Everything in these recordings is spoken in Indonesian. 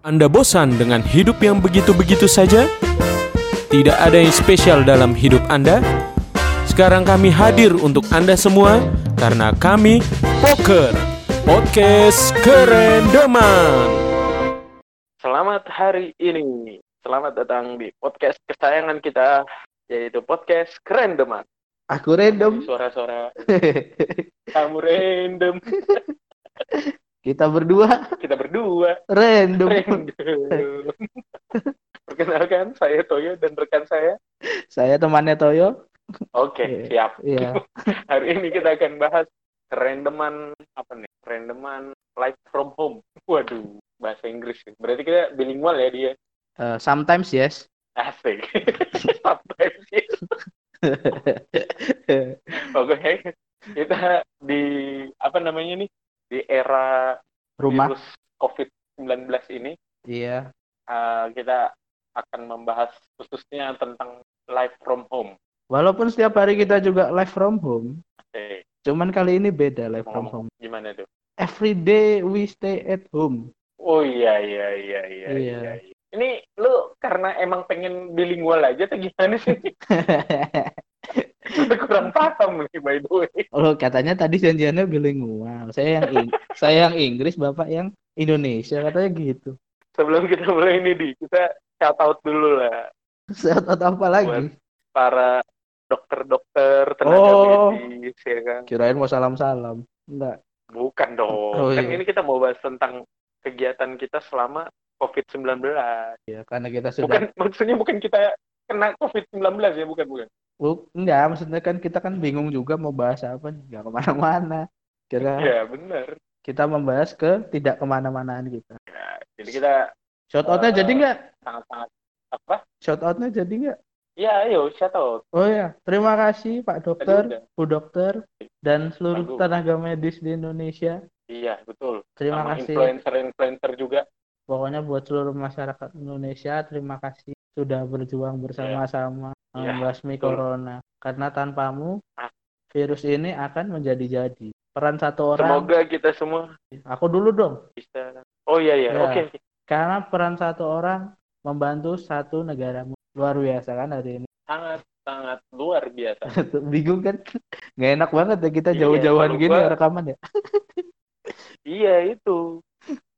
Anda bosan dengan hidup yang begitu-begitu saja? Tidak ada yang spesial dalam hidup Anda? Sekarang kami hadir untuk Anda semua karena kami Poker Podcast Keren Deman. Selamat hari ini. Selamat datang di podcast kesayangan kita, yaitu podcast Keren Deman. Aku random. Suara-suara kamu random. Kita berdua Kita berdua random. random. Perkenalkan, saya Toyo dan rekan saya. Saya temannya Toyo. Oke, Iya. siap. Iya. Hari ini kita akan bahas randoman apa nih? Randoman live from home. Waduh, bahasa Inggris. Berarti kita bilingual ya dia. Eh, sometimes yes. Asik. Sometimes yes. Oke, kita di apa namanya nih? Di era Rumah. virus COVID-19 ini Iya. eh, kita akan membahas khususnya tentang live from home. Walaupun setiap hari kita juga live from home, Oke, cuman kali ini beda live from home. gimana tuh? Every day we stay at home. Oh iya iya iya iya. Iya. iya. Ini lu karena emang pengen bilingual aja atau gimana sih? Kurang paham nih by the way. oh, katanya tadi janjiannya bilingual. Saya yang Ing- saya yang Inggris, Bapak yang Indonesia, katanya gitu. Sebelum kita mulai ini di, kita shout out dulu lah Sehat atau apa lagi? para dokter-dokter, tenaga Oh. medis ya kan. Kirain mau salam-salam. Enggak. Bukan dong. Oh, kan iya. ini kita mau bahas tentang kegiatan kita selama COVID-19. Ya, karena kita sudah Bukan maksudnya bukan kita kena COVID-19 ya, bukan bukan. Bu, enggak, maksudnya kan kita kan bingung juga mau bahas apa nih, enggak ke mana-mana. Kira Ya benar. kita membahas ke tidak ke mana-manaan kita. Jadi kita Shout outnya Eh, jadi enggak? sangat-sangat apa? Shout outnya jadi enggak? Ya, ayo shout out. Oh ya, terima kasih Pak Dokter. Bu Dokter, dan seluruh Bagus. tenaga medis di Indonesia. Iya, betul. Terima Sama kasih. influencer-influencer juga. Pokoknya buat seluruh masyarakat Indonesia, terima kasih sudah berjuang bersama-sama Iya, membasmi betul. corona. Karena tanpamu, Ah. virus ini akan menjadi-jadi. Peran satu orang, Semoga kita semua aku dulu dong. bisa. Oh iya iya, Ya. oke. Karena peran satu orang membantu satu negara luar biasa kan hari ini. Sangat sangat luar biasa. Bingung kan? Nggak enak banget ya kita Iya, jauh-jauhan gini gua- rekaman ya. iya itu.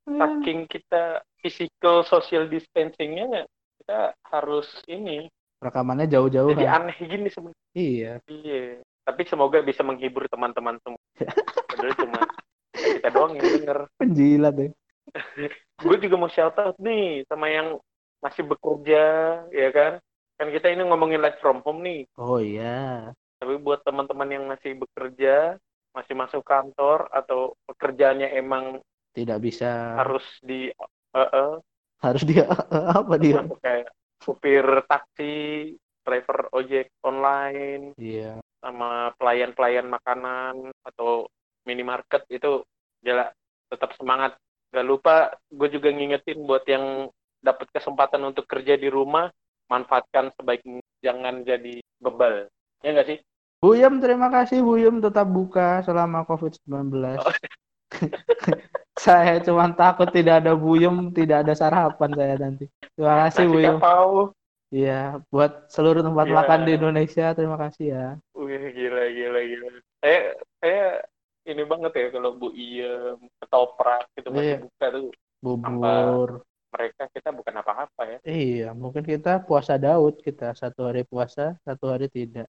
Saking kita physical social distancingnya kita harus ini Rekamannya jauh-jauh. jadi aneh gini sebenarnya. Iya. Iya. Tapi semoga bisa menghibur teman-teman semua. Padahal cuma kita doang yang denger. Penjilat ya. Gue juga mau shout out nih sama yang masih bekerja, ya kan? Kan kita ini ngomongin live from home nih. Oh iya. Tapi buat teman-teman yang masih bekerja, masih masuk kantor atau pekerjaannya emang Tidak bisa harus di eh, eh, harus dia apa dia? kayak supir taksi, driver ojek online, Iya. sama pelayan-pelayan makanan atau minimarket itu gila tetap semangat. Gak lupa gue juga ngingetin buat yang dapat kesempatan untuk kerja di rumah, manfaatkan sebaik jangan jadi bebal. Ya nggak sih? Buyem terima kasih Buyem tetap buka selama COVID-19. Oh. saya cuma takut tidak ada Buyem, tidak ada sarapan saya nanti. Terima kasih Nasi kapau. Iya, buat seluruh tempat Iya. makan di Indonesia terima kasih ya. Wih, gila, gila, gila. Saya, saya ini banget ya kalau Bu Iem, ketoprak gitu masih Iya. buka tuh. Bubur. Mereka kita bukan apa-apa ya. Iya, mungkin kita puasa Daud kita satu hari puasa, satu hari tidak.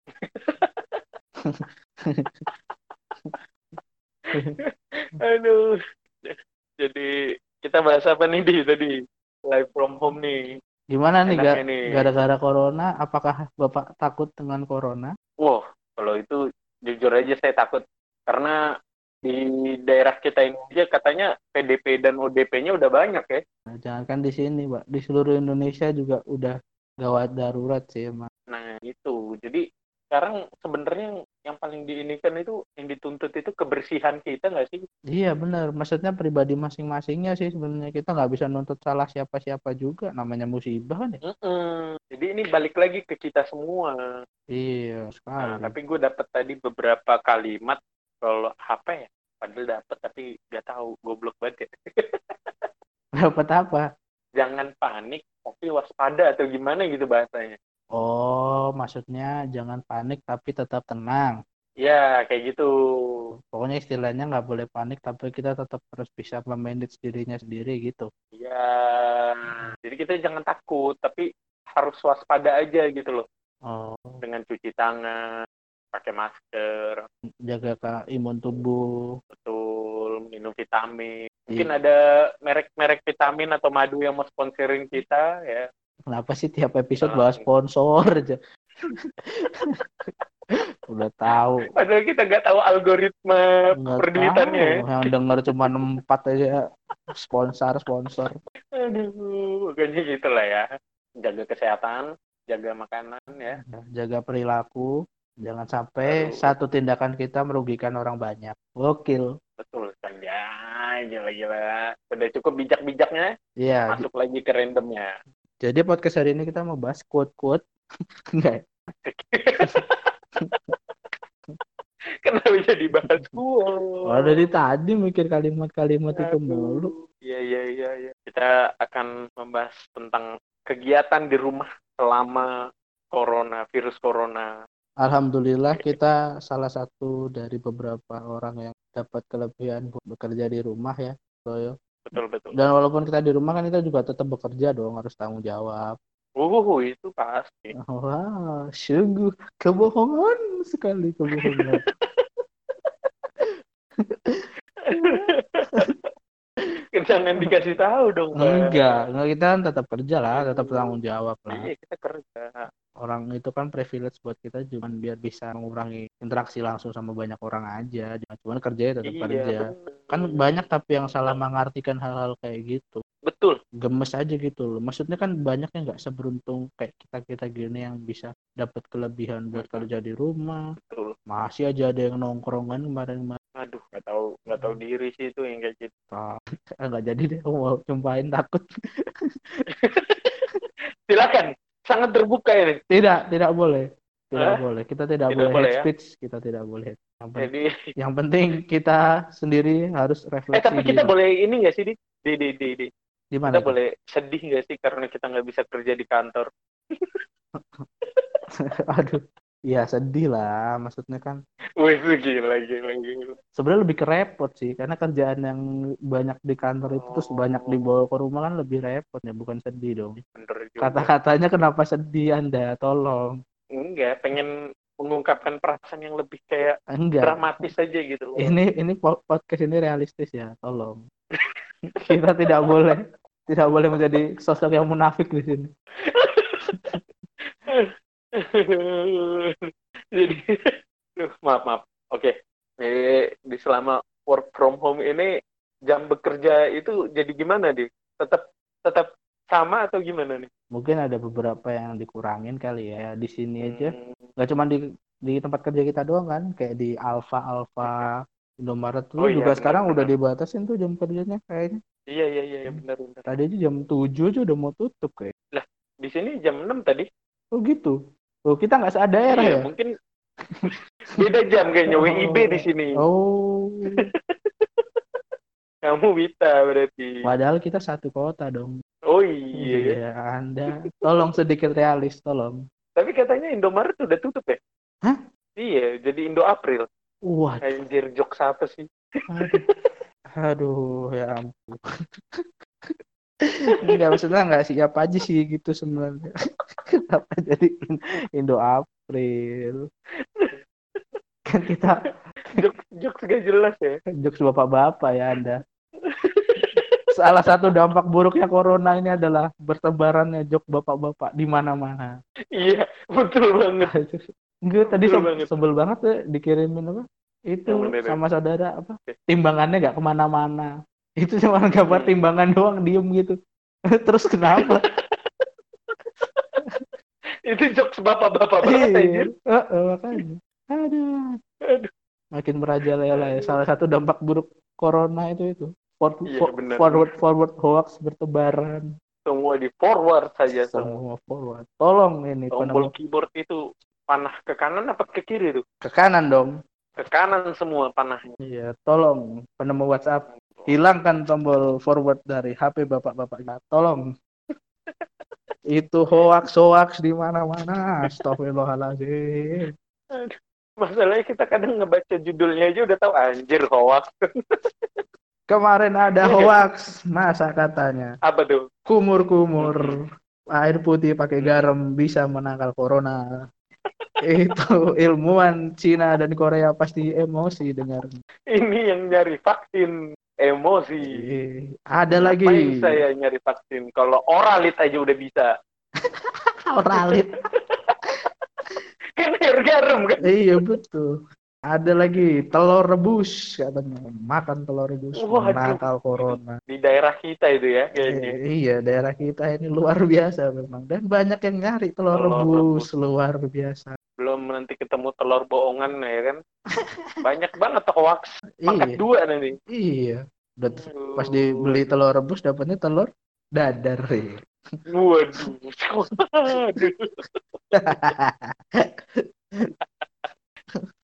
Aduh. Jadi kita bahas apa nih di tadi? Live from home nih. Gimana nih Enaknya ga- nih. gara-gara corona? Apakah Bapak takut dengan corona? Wow, kalau itu jujur aja saya takut karena di daerah kita ini aja katanya PDP dan ODP-nya udah banyak ya. Nah, jangankan di sini, Pak. Di seluruh Indonesia juga udah gawat darurat sih, emang. Nah, itu. Jadi sekarang sebenarnya yang, paling diinikan itu yang dituntut itu kebersihan kita nggak sih? Iya, benar. Maksudnya pribadi masing-masingnya sih sebenarnya kita nggak bisa nuntut salah siapa-siapa juga. Namanya musibah kan ya. Mm-mm. Jadi ini balik lagi ke kita semua. Iya, Nah, sekali. tapi gue dapat tadi beberapa kalimat kalau apa ya? Padahal dapat tapi nggak tahu goblok banget ya. Dapat apa? jangan panik tapi waspada atau gimana gitu bahasanya. Oh, maksudnya jangan panik tapi tetap tenang. Ya, kayak gitu. Pokoknya istilahnya nggak boleh panik tapi kita tetap harus bisa memanage dirinya sendiri gitu. Ya, jadi kita jangan takut, tapi harus waspada aja gitu loh. Oh, Dengan cuci tangan, pakai masker, jaga ke imun tubuh. betul, minum vitamin. Mungkin Iya. ada merek-merek vitamin atau madu yang mau sponsorin kita ya. Kenapa sih tiap episode Ah. bahas sponsor aja? Udah tahu. Padahal kita nggak tahu algoritma Nggak perduitannya. ya. tahu. Yang denger cuma empat aja sponsor sponsor. Aduh, pokoknya gitu lah ya. Jaga kesehatan, jaga makanan ya. Jaga perilaku. Jangan sampai Aduh. satu tindakan kita merugikan orang banyak. Gokil. Betul kan ya, gila-gila. Sudah cukup bijak-bijaknya, Iya. masuk lagi ke randomnya. Jadi podcast hari ini kita mau bahas quote-quote. Enggak. ya? Kenapa jadi bahas gua? Oh, dari tadi mikir kalimat-kalimat itu mulu. Iya, iya, iya, iya. Kita akan membahas tentang kegiatan di rumah selama corona, virus corona. Alhamdulillah kita salah satu dari beberapa orang yang dapat kelebihan bekerja di rumah ya. Soyo. Betul, betul. Dan walaupun kita di rumah kan kita juga tetap bekerja dong, harus tanggung jawab. Uh, itu pasti. Wah, sungguh kebohongan sekali kebohongan. Jangan dikasih tahu dong. Enggak, enggak kita kan tetap kerja lah, tetap tanggung jawab lah. Iya, kita kerja. Orang itu kan privilege buat kita cuman biar bisa mengurangi interaksi langsung sama banyak orang aja. Cuman kerjanya tetap Iya, kerja. bener. Kan banyak tapi yang salah mengartikan hal-hal kayak gitu. Betul. Gemes aja gitu loh. Maksudnya kan banyak yang nggak seberuntung kayak kita-kita gini yang bisa dapat kelebihan buat kerja di rumah. Betul. Masih aja ada yang nongkrongan kemarin-kemarin. Aduh, nggak tahu, nggak tahu diri sih itu yang kayak gitu. Ah, nggak jadi deh aku mau nyumpahin takut. Silakan, sangat terbuka ini. Tidak, tidak boleh. Tidak Hah? boleh. Kita tidak, Tidak boleh boleh hate ya? speech. Kita tidak boleh. Yang, pen- Jadi, yang penting kita sendiri harus eh refleksi tapi kita diri. boleh ini nggak sih di di di di, di. Di mana? kita tuh? boleh sedih nggak sih karena kita nggak bisa kerja di kantor? Aduh. Ya sedih lah. Maksudnya kan Wih, gila, gila, gila. sebenarnya lebih kerepot sih karena kerjaan yang banyak di kantor itu terus Oh. banyak dibawa ke rumah kan lebih repot ya bukan sedih dong. Kata-katanya kenapa sedih Anda? Tolong. Enggak, pengen mengungkapkan perasaan yang lebih kayak Enggak. dramatis aja gitu loh. Ini ini po- podcast ini realistis ya, tolong. Kita tidak boleh tidak boleh menjadi sosok yang munafik di sini. Jadi, Duh, maaf maaf. Oke, Di, di selama work from home ini jam bekerja itu jadi gimana di? Tetap tetap sama atau gimana nih? Mungkin ada beberapa yang dikurangin kali ya di sini aja. Hmm, Nggak cuma di di tempat kerja kita doang kan, kayak di Alfa Alfa Indomaret tuh Oh iya, juga benar, sekarang udah benar. dibatasin tuh jam kerjanya kayaknya. iya iya iya benar benar. Tadi aja jam 7 aja udah mau tutup kayak. Di sini jam 6 tadi. Oh gitu. Oh kita nggak sedaerah Iya, ya? mungkin beda jam kayaknya WIB di sini. Oh, Kamu Wita berarti. padahal kita satu kota dong. Oh iya. ya. Iya, Anda. Tolong sedikit realis, tolong. Tapi katanya Indomaret udah tutup ya? Hah? Iya, jadi Indo April. Wah, Anjir, jokes apa sih? aduh. Aduh, ya ampun. Enggak, maksudnya nggak siap aja sih gitu sebenarnya. Kenapa jadi Indo April? Kan kita Jokes, jokes gak jelas ya. jokes bapak-bapak ya Anda. Salah satu dampak buruknya corona ini adalah bertebarannya jok bapak-bapak di mana-mana. Iya, betul banget. Enggak, tadi Betul se- banget. sebel banget tuh dikirimin apa? Itu itu? sama saudara apa? Timbangannya nggak ke mana-mana. Itu cuma gambar Hmm. timbangan doang diem gitu. Terus kenapa? Itu jokes bapak-bapak banget Iya, anjir. Heeh, makanya. Aduh. Aduh. Makin merajalela ya. Salah satu dampak buruk corona itu itu. For- Iya, for- benar. forward forward hoax bertebaran. Semua di forward saja semua. Semua forward. Tolong ini Tombol penemu keyboard itu panah ke kanan apa ke kiri tuh? ke kanan dong. Ke kanan semua panahnya. Iya, tolong penemu WhatsApp hilangkan tombol forward dari HP bapak-bapak. Tolong. Itu hoax hoax di mana-mana. Astagfirullahaladzim. Masalahnya kita kadang ngebaca judulnya aja udah tahu anjir hoax. Kemarin ada Iya. hoax, masa katanya Apa tuh? kumur-kumur air putih pakai garam bisa menangkal corona. Itu ilmuwan Cina dan Korea pasti emosi dengar. Ini yang nyari vaksin emosi. Eh, Ada lagi Ngapain saya nyari vaksin kalau oralit aja udah bisa. oralit. Kan air garam kan. Iya betul. Ada lagi telur rebus katanya. Makan telur rebus Waduh. menangkal corona. Di daerah kita itu ya kayaknya. Eh, iya, daerah kita ini luar biasa memang. Dan banyak yang nyari telur Telur rebus luar biasa. Belum nanti ketemu telur bohongan ya kan. Banyak banget hoax. Iya, Pangkat dua nanti. iya. Udah Aduh. pas dibeli telur rebus dapatnya telur dadar. ya. Waduh. Aduh.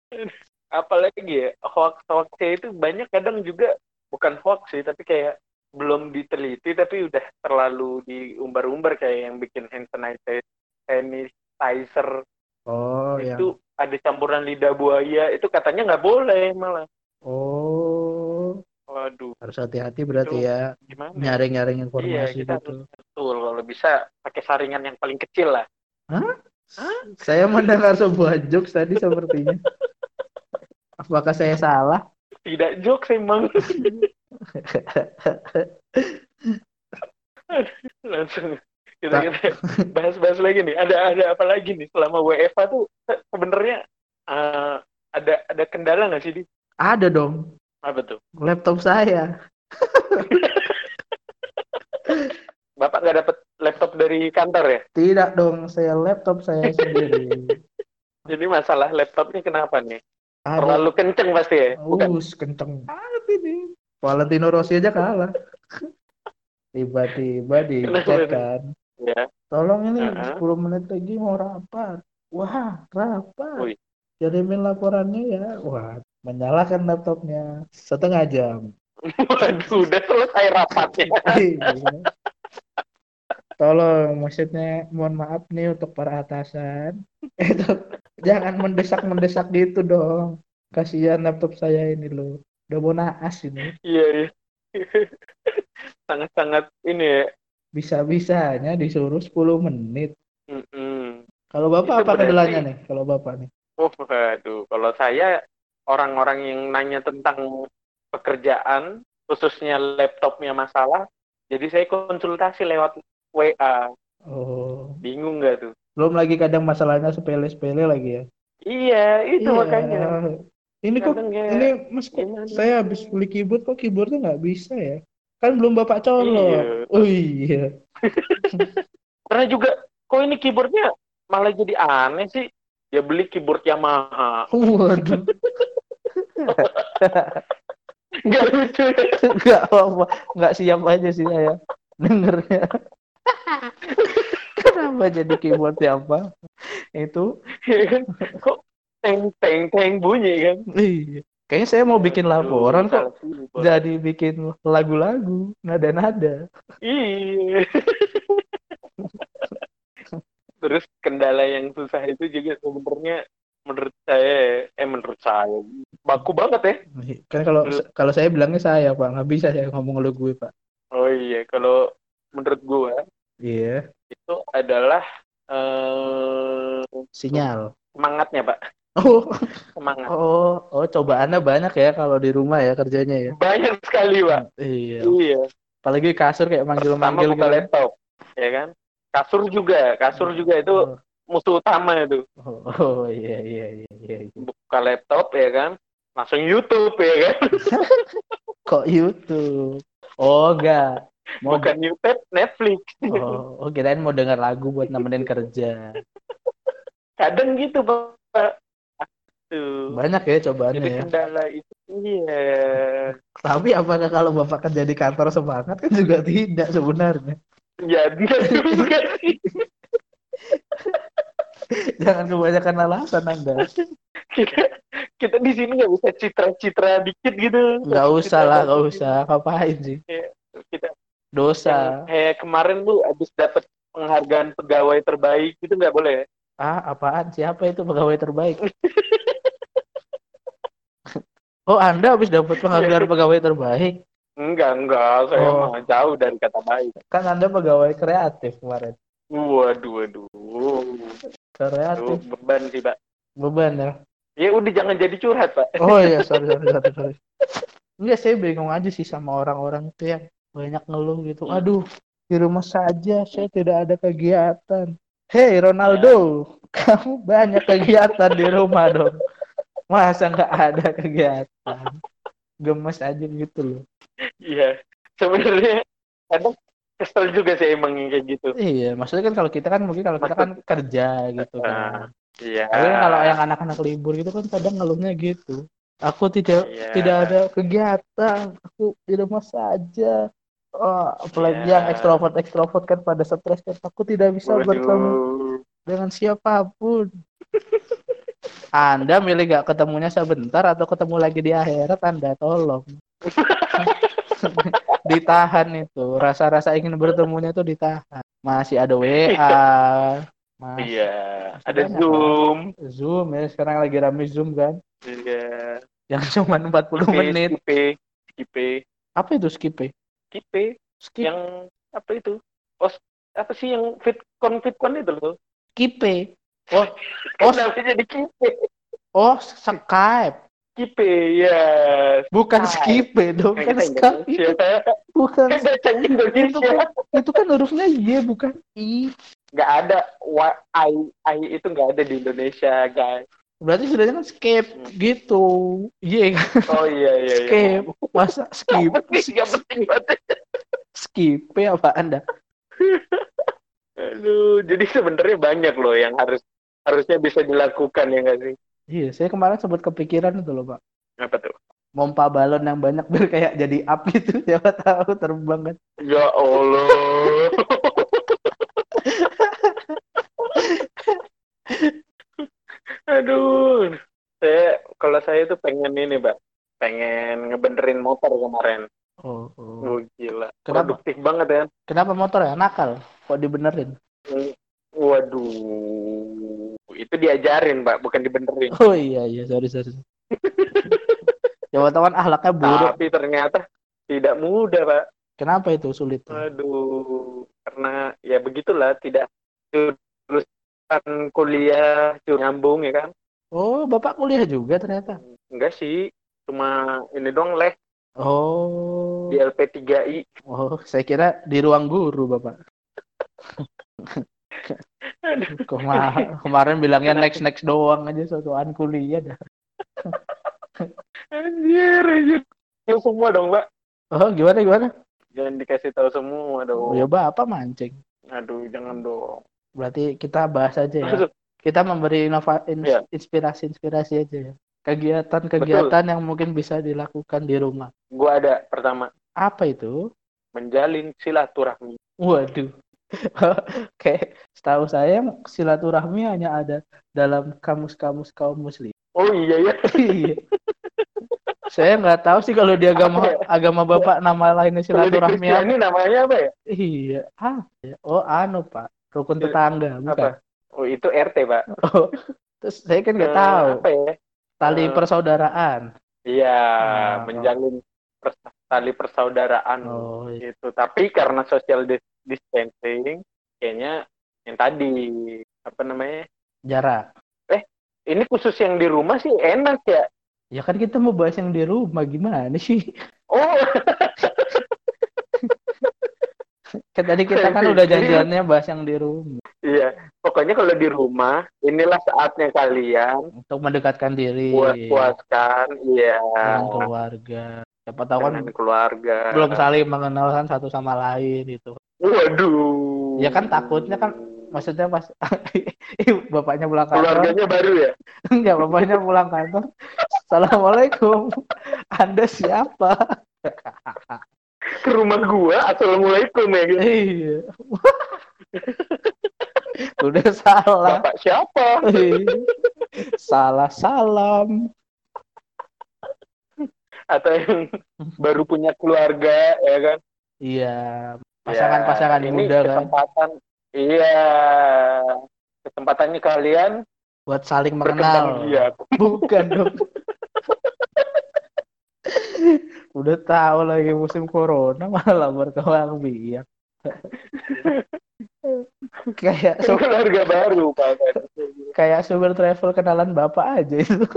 Apalagi ya hoax-hoaxnya itu banyak kadang juga bukan hoax sih tapi kayak belum diteliti tapi udah terlalu diumbar-umbar kayak yang bikin hand sanitizer, sanitizer Oh, itu ada campuran lidah buaya itu katanya nggak boleh malah. Oh, Waduh, harus hati-hati berarti Itu ya gimana? ya? nyaring-nyaring Iya, informasi kita gitu. harus betul kalau bisa pakai saringan yang paling kecil lah. Saya mendengar sebuah jokes tadi sepertinya. Apakah saya salah? Tidak jokes emang. Langsung kita kita bahas-bahas lagi nih. Ada ada apa lagi nih selama WFA tuh se- sebenarnya eh, ada ada kendala nggak sih di Ada dong, apa tuh? laptop saya. Bapak nggak dapet laptop dari kantor ya? Tidak dong, saya laptop saya sendiri. Jadi masalah laptopnya kenapa nih? Ada Terlalu kenceng pasti ya? Us kenceng banget ini. Valentino Rossi aja kalah. Tiba-tiba di chat kan. Ya. Tolong ini Uh-uh. 10 menit lagi mau rapat. Wah, rapat. Wih. Kirimin laporannya ya. Wah, menyalakan laptopnya setengah jam. Waduh, udah selesai rapatnya. Iya. Tolong, maksudnya mohon maaf nih untuk para atasan. Itu jangan mendesak-mendesak gitu dong. Kasihan laptop saya ini loh. Udah mau naas ini. Iya, iya. Sangat-sangat ini ya. Bisa-bisanya disuruh 10 menit. Mm-mm. Kalau Bapak Itu apa kendalanya nih? Kalau Bapak nih. Oh, waduh. Kalau saya orang-orang yang nanya tentang pekerjaan, khususnya laptopnya masalah, jadi saya konsultasi lewat WA. Oh, Bingung nggak tuh? Belum lagi kadang masalahnya sepele-sepele lagi ya. Iya, itu Iya. makanya. Ini kok ya, ini Mas kok gimana? saya habis beli keyboard kok keyboardnya nggak bisa ya? Kan belum Bapak colok. Iya. Oh iya. Karena juga, kok ini keyboardnya malah jadi aneh sih? Ya beli keyboard Yamaha. Waduh. Nggak lucu ya? Nggak apa, nggak siap aja sih saya dengernya. Kenapa jadi keyboard apa? Itu Iya kan? Kok teng teng teng bunyi kan? iya. Kayaknya saya mau bikin laporan kok jadi bikin lagu-lagu, nada-nada. Iya. Terus kendala yang susah itu juga sebenarnya menurut saya, eh menurut saya baku banget ya. Kan kalau kalau saya bilangnya saya, Pak, nggak bisa saya ngomong lu gue, Pak. Oh iya, kalau menurut gua Iya, itu adalah eh sinyal. semangatnya pak, Oh, semangat. oh, oh, cobaannya banyak ya kalau di rumah ya kerjanya ya. Banyak sekali pak. Iya. Iya. Apalagi kasur kayak manggil-manggil gitu. laptop, ya kan? Kasur juga, kasur juga itu Oh, musuh utama itu. oh, oh, iya, iya, iya. iya. Buka laptop ya kan, langsung YouTube ya kan? Kok YouTube? Oh, enggak. Mau Bukan YouTube, Netflix. Oh, oh, kirain mau denger lagu buat nemenin kerja. Kadang gitu pak. Tuh. Banyak ya cobaannya Jadi ya. kendala itu iya. Tapi apakah kalau Bapak kerja di kantor semangat kan juga tidak sebenarnya. Jadi juga sih. Jangan kebanyakan alasan Anda. kita kita di sini nggak bisa citra-citra dikit gitu. Nggak usah lah, nggak usah. Ngapain sih? Kita Dosa. yang kayak kemarin lu abis dapet penghargaan pegawai terbaik gitu nggak boleh ya? Ah, apaan? Siapa itu pegawai terbaik? oh, Anda habis dapat penghargaan pegawai terbaik? Enggak, enggak. Saya Oh. mah jauh dari kata baik. Kan Anda pegawai kreatif kemarin. Waduh, waduh. Itu Kreatif. beban sih, Pak. Beban ya. Ya udah jangan jadi curhat, Pak. Oh iya, sorry, sorry, sorry, sorry. Enggak, saya bingung aja sih sama orang-orang itu yang banyak ngeluh gitu. Aduh, di rumah saja saya tidak ada kegiatan. Hei Ronaldo, kamu banyak kegiatan di rumah dong. Masa nggak ada kegiatan? Gemes aja gitu loh. Iya. Sebenarnya kadang kesel juga sih emang kayak gitu. Iya, maksudnya kan kalau kita kan mungkin kalau kita kan kerja gitu kan. Iya. Tapi kan kalau yang anak-anak libur gitu kan kadang ngeluhnya gitu. Aku tidak Iya. tidak ada kegiatan, aku di rumah saja. Oh, apalagi Iya. yang ekstrovert ekstrovert kan pada stres kan aku tidak bisa bertemu Waduh. dengan siapa pun. Anda milih gak ketemunya sebentar atau ketemu lagi di akhirat Anda tolong. ditahan itu rasa-rasa ingin bertemunya itu ditahan masih ada WA masih Iya. Masih Ada Zoom. Zoom ya sekarang lagi rame Zoom kan Iya. yang cuma 40 menit Skipe, skipe, apa itu skip skipe. skip Yang apa itu? Oh, apa sih yang fitcon fitcon itu loh? skip oh oh Kenapa jadi kipe? oh Skype Kipe, ya. bukan Skype. skip dong Kan kan Skype bukan Kan itu kan itu kan hurufnya Y bukan I Nggak ada wa, I, I itu nggak ada di Indonesia, guys. Berarti sebenarnya kan skip gitu Y kan Oh iya iya iya. skip masa skip Nggak penting, penting banget. skip apa anda Aduh, jadi sebenarnya banyak loh yang harus harusnya bisa dilakukan ya nggak sih? Iya, saya kemarin sempat kepikiran itu loh, Pak. Apa tuh? Mompa balon yang banyak biar kayak jadi up gitu. Siapa tahu terbang kan. Ya Allah. Aduh, saya kalau saya tuh pengen ini, Mbak. Pengen ngebenerin motor kemarin. Oh, oh. Oh, gila. Kenapa? Produktif banget ya. Kenapa motor ya? Nakal. Kok dibenerin? Hmm, Waduh, itu diajarin, Mbak, bukan dibenerin. Oh iya, iya. Sorry, sorry. Siapa tahu kan ahlaknya buruk. Tapi ternyata tidak mudah, Pak. Kenapa itu sulit? Aduh, karena ya begitulah, tidak jurusan kuliah cuma nyambung ya kan? Oh, Bapak kuliah juga ternyata. Enggak sih, cuma ini dong les Oh. di LP3I. Oh, saya kira di ruang guru, Bapak. Aduh, Kema- kemarin bilangnya next next doang aja sosokan kuliah dah. anjir, anjir. Semua dong, Mbak. Oh, gimana gimana? Jangan dikasih tahu semua dong. Ya Bapak mancing. Aduh, jangan dong. Berarti kita bahas aja ya. Kita memberi Iya. inspirasi-inspirasi aja ya. Kegiatan-kegiatan yang mungkin bisa dilakukan di rumah. Gua ada pertama, Apa itu? menjalin silaturahmi. Waduh. Kayak setahu saya silaturahmi hanya ada dalam kamus-kamus kaum muslim. Oh iya ya. Iya. saya nggak tahu sih kalau di agama agama bapak nama lainnya silaturahmi. Kristiani namanya apa ya? Iya. Ah, oh anu pak, rukun tetangga bukan? Apa? Oh, itu RT, Pak. Oh, terus saya kan nggak Eh, tahu Apa ya? tali Eh, persaudaraan. Iya, Ah, menjalin pers- tali persaudaraan Oh, iya. gitu. Tapi karena social dis- distancing, kayaknya yang tadi apa namanya? jarak. Ini khusus yang di rumah sih enak ya. Ya kan kita mau bahas yang di rumah gimana sih? Oh, Kan tadi kita kan udah janjiannya bahas yang di rumah iya. Pokoknya kalau di rumah, inilah saatnya kalian untuk mendekatkan diri puas-puaskan, iya, dengan keluarga. Siapa tahu kan keluarga. belum saling mengenalkan satu sama lain gitu. Waduh. Ya kan takutnya kan Maksudnya pas bapaknya pulang kantor, keluarganya baru ya. enggak bapaknya pulang kantor. Assalamualaikum. Anda siapa? Ke rumah gua, assalamualaikum ya. gitu. Iya. Udah salah. Bapak siapa? Iya. salah salam. atau yang baru punya keluarga ya kan Iya, pasangan-pasangan Ya, muda kan kesempatan iya kesempatannya kalian buat saling mengenal. Bukan dong. Udah tahu lagi musim corona malah berkembang biak. kayak keluarga baru pak kayak super travel kenalan bapak aja itu.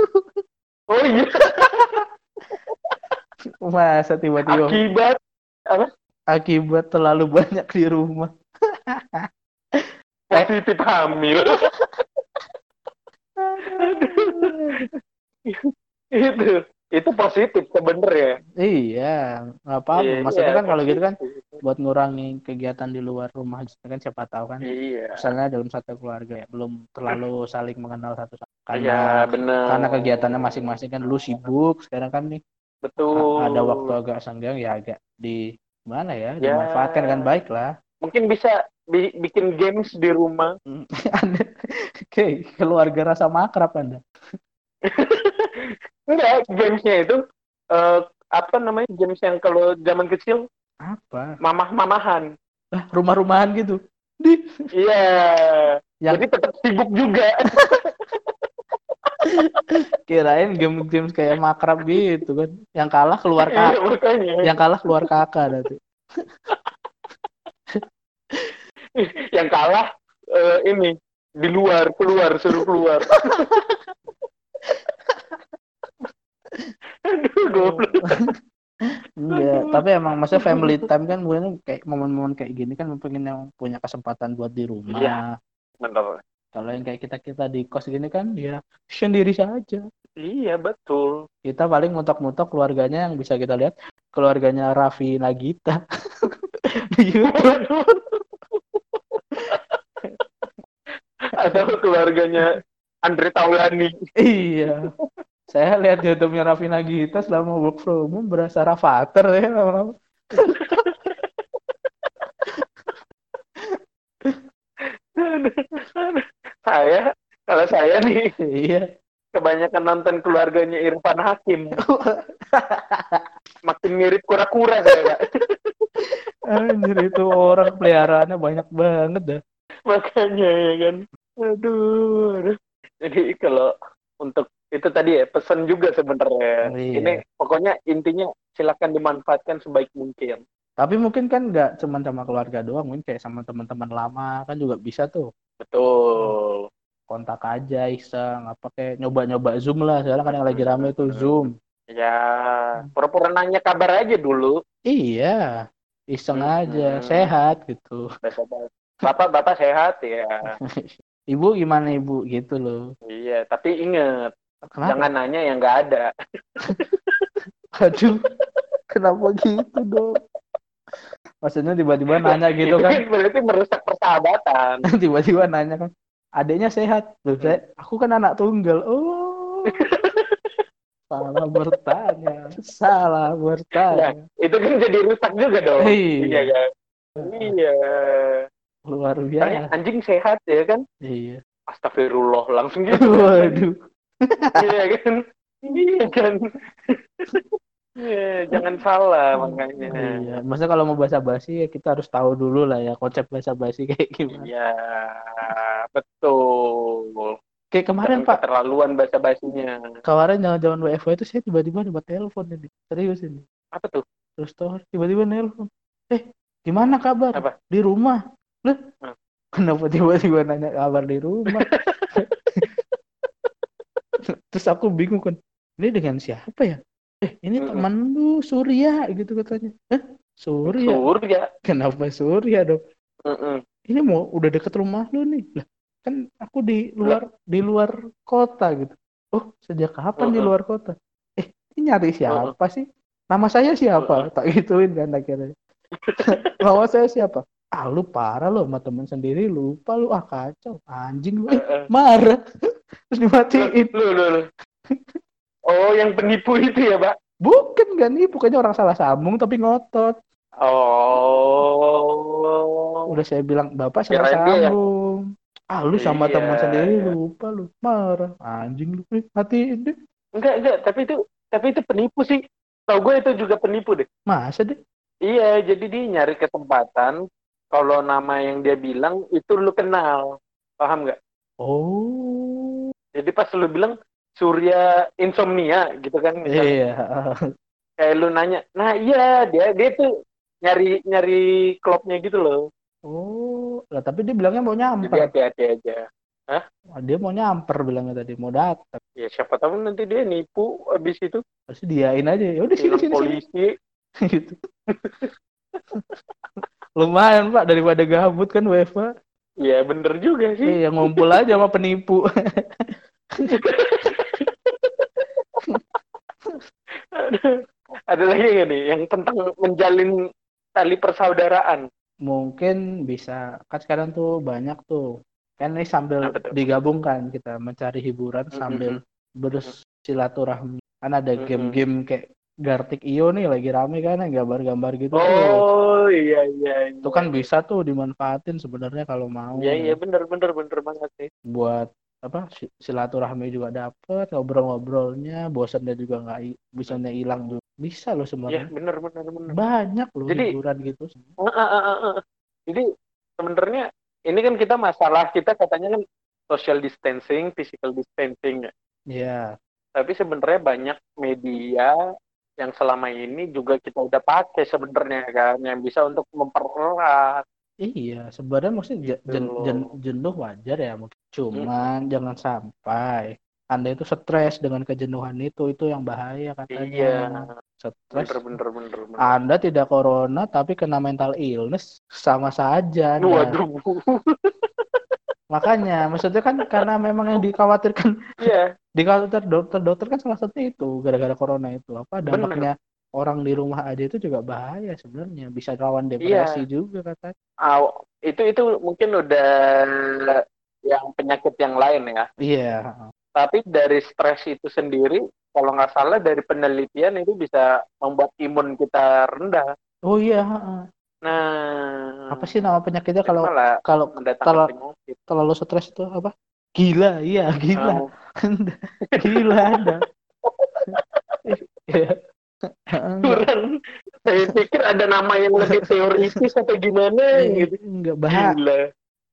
oh iya Masa tiba-tiba akibat akibat terlalu banyak di rumah. positif hamil itu itu positif sebenarnya. Iya, nggak apa-apa. Iya, Maksudnya iya, kan kalau gitu kan buat ngurangi kegiatan di luar rumah kan siapa tahu kan. Iya. Misalnya dalam satu keluarga ya belum terlalu saling mengenal satu sama iya karena benar. karena kegiatannya masing-masing kan lu sibuk sekarang kan nih. Betul. Ada waktu agak senggang ya agak di mana ya Ya. dimanfaatkan kan baik lah. Mungkin bisa bi- bikin games di rumah. Anda kayak keluarga rasa makrab anda enggak gamesnya itu eh, apa namanya games yang kalau zaman kecil apa? mamah-mamahan. Lah rumah-rumahan gitu? Di. Iya. Yang jadi tetap sibuk juga. Kirain game-game kayak makrab gitu kan. Yang kalah keluar Iya, kakak makanya. yang kalah keluar kakak nanti. Yang kalah eh, ini di luar keluar suruh keluar aduh goblok Iya, tapi emang masa family time kan bukan kayak momen-momen kayak gini kan pengen yang punya kesempatan buat di rumah. Iya. bener Kalau yang kayak kita-kita di kos gini kan ya sendiri saja. iya betul Kita paling mutok-mutok keluarganya yang bisa kita lihat keluarganya Raffi Nagita di YouTube. atau keluarganya Andre Taulani iya. Saya lihat YouTube-nya Raffi Nagita selama work from home berasa Rafathar ya lama-lama. saya kalau saya nih Iya. kebanyakan nonton keluarganya Irfan Hakim makin mirip kura-kura saya. Anjir itu orang peliharaannya banyak banget dah. makanya ya kan aduh, aduh. jadi kalau untuk itu tadi ya pesan juga sebenarnya. Iya. ini pokoknya intinya silakan dimanfaatkan sebaik mungkin. Tapi mungkin kan nggak cuma sama keluarga doang, mungkin kayak sama teman-teman lama kan juga bisa tuh. Betul. Kontak aja iseng apa kayak nyoba-nyoba zoom lah. Sekarang kan yang lagi rame tuh Hmm. zoom. Ya pura-pura nanya kabar aja dulu. Iya. Iseng aja Hmm. sehat gitu. Bapak- bapak bapak sehat ya ibu gimana ibu? Gitu loh. Iya tapi inget kenapa? Jangan nanya yang nggak ada. Aduh kenapa gitu dong? Maksudnya tiba-tiba nanya gitu Itu kan? Berarti merusak persahabatan. Tiba-tiba nanya kan adiknya sehat? Loh saya aku kan anak tunggal. Oh. Salah bertanya salah bertanya. Itu kan jadi rusak juga dong. Iya. iya kan? Iya. Luar Tanya, biasa. anjing sehat ya kan? Iya. Astagfirullah langsung gitu. Waduh iya kan? Iya kan? Iya, jangan salah makanya. Iya maksudnya kalau mau bahasa basi ya kita harus tahu dulu lah ya konsep bahasa basi kayak gimana. Iya, betul. kayak kemarin pak. keterlaluan bahasa basinya. kemarin jangan-jangan WFH itu saya tiba-tiba dapat telepon ini. Serius ini. Apa tuh? terus toh tiba-tiba nelpon. Eh gimana kabar? Apa? di rumah. Lah Hmm. kenapa tiba-tiba nanya kabar di rumah terus aku bingung kan ini dengan siapa ya? Eh ini Mm-mm. teman lu Surya gitu katanya. Eh Surya? Surya. kenapa Surya dong? Mm-mm. ini mau udah deket rumah lu nih. Lah kan aku di luar di luar kota gitu. Oh sejak kapan di Mm-mm. luar kota? Eh ini nyari siapa sih? Nama saya siapa? Tak gituin kan akhirnya. Nama saya siapa ah lu parah lo sama temen sendiri lupa lu. Ah kacau. Anjing lu. Eh, Eh, marah. Terus dimatiin. Lu, lu, lu. Oh, yang penipu itu ya, Pak? bukan kan ini bukannya orang salah sambung tapi ngotot. Oh. udah saya bilang bapak salah yang- sambung. Ah lu sama Iya, teman sendiri lupa lu. Marah. Anjing lu. Eh, matiin deh. Enggak, enggak, tapi itu tapi itu penipu sih. tau gue itu juga penipu deh. Masa deh? iya jadi dia nyari kesempatan kalau nama yang dia bilang itu lu kenal paham nggak Oh. jadi pas lu bilang Surya insomnia gitu kan misalnya. Iya. kayak lu nanya nah iya dia dia tuh nyari nyari klubnya gitu loh Oh, lah tapi dia bilangnya mau nyamper. hati-hati aja Wah, Dia mau nyamper bilangnya tadi, mau datang. ya siapa tahu nanti dia nipu abis itu Pasti diain aja. Ya udah sini. sini. polisi gitu. Lumayan Pak daripada gabut kan WFA. ya bener juga sih Iya ngumpul aja sama penipu. ada lagi nggak nih yang tentang menjalin tali persaudaraan Mungkin bisa kan sekarang tuh banyak tuh. Kan ini sambil digabungkan kita mencari hiburan sambil bersilaturahmi. Kan ada game-game kayak Gartic Io nih lagi rame kan yang gambar-gambar gitu tuh. oh iya iya Itu kan bisa tuh dimanfaatin sebenarnya kalau mau. iya iya bener bener bener banget sih. Buat apa si- silaturahmi juga dapet ngobrol-ngobrolnya bosannya juga nggak bisanya hilang juga. Bisa loh iya sebenarnya. bener bener bener. Banyak loh Jadi- hiburan gitu. Ah, ah, ah, ah. jadi sebenarnya ini kan kita masalah kita katanya kan social distancing physical distancing ya. Ya tapi sebenarnya banyak media yang selama ini juga kita udah pakai sebenarnya kan yang bisa untuk mempererat. Iya sebenarnya maksudnya Gitu jen- jen- jenuh wajar ya mungkin. Cuman jangan sampai anda itu stres dengan kejenuhan itu itu yang bahaya katanya. Iya. Stres. Bener bener bener, bener. anda tidak corona tapi kena mental illness sama saja waduh makanya maksudnya kan karena memang yang dikhawatirkan iya. di dokter dokter dokter kan salah satunya itu gara-gara corona itu. Apa Bener. dampaknya orang di rumah aja itu juga bahaya sebenarnya. Bisa rawan Iya. depresi juga katanya Ah, itu itu mungkin udah yang penyakit yang lain ya. Iya tapi dari stres itu sendiri kalau nggak salah dari penelitian itu bisa membuat imun kita rendah. Oh iya. Nah. Apa sih nama penyakitnya kalau kalau penyakit. terlalu stres itu apa? Gila iya gila. Ah, gila ada Iya. Enggak, kurang. Saya pikir ada nama yang lebih teoritis atau gimana gitu. enggak bahaya. Gila.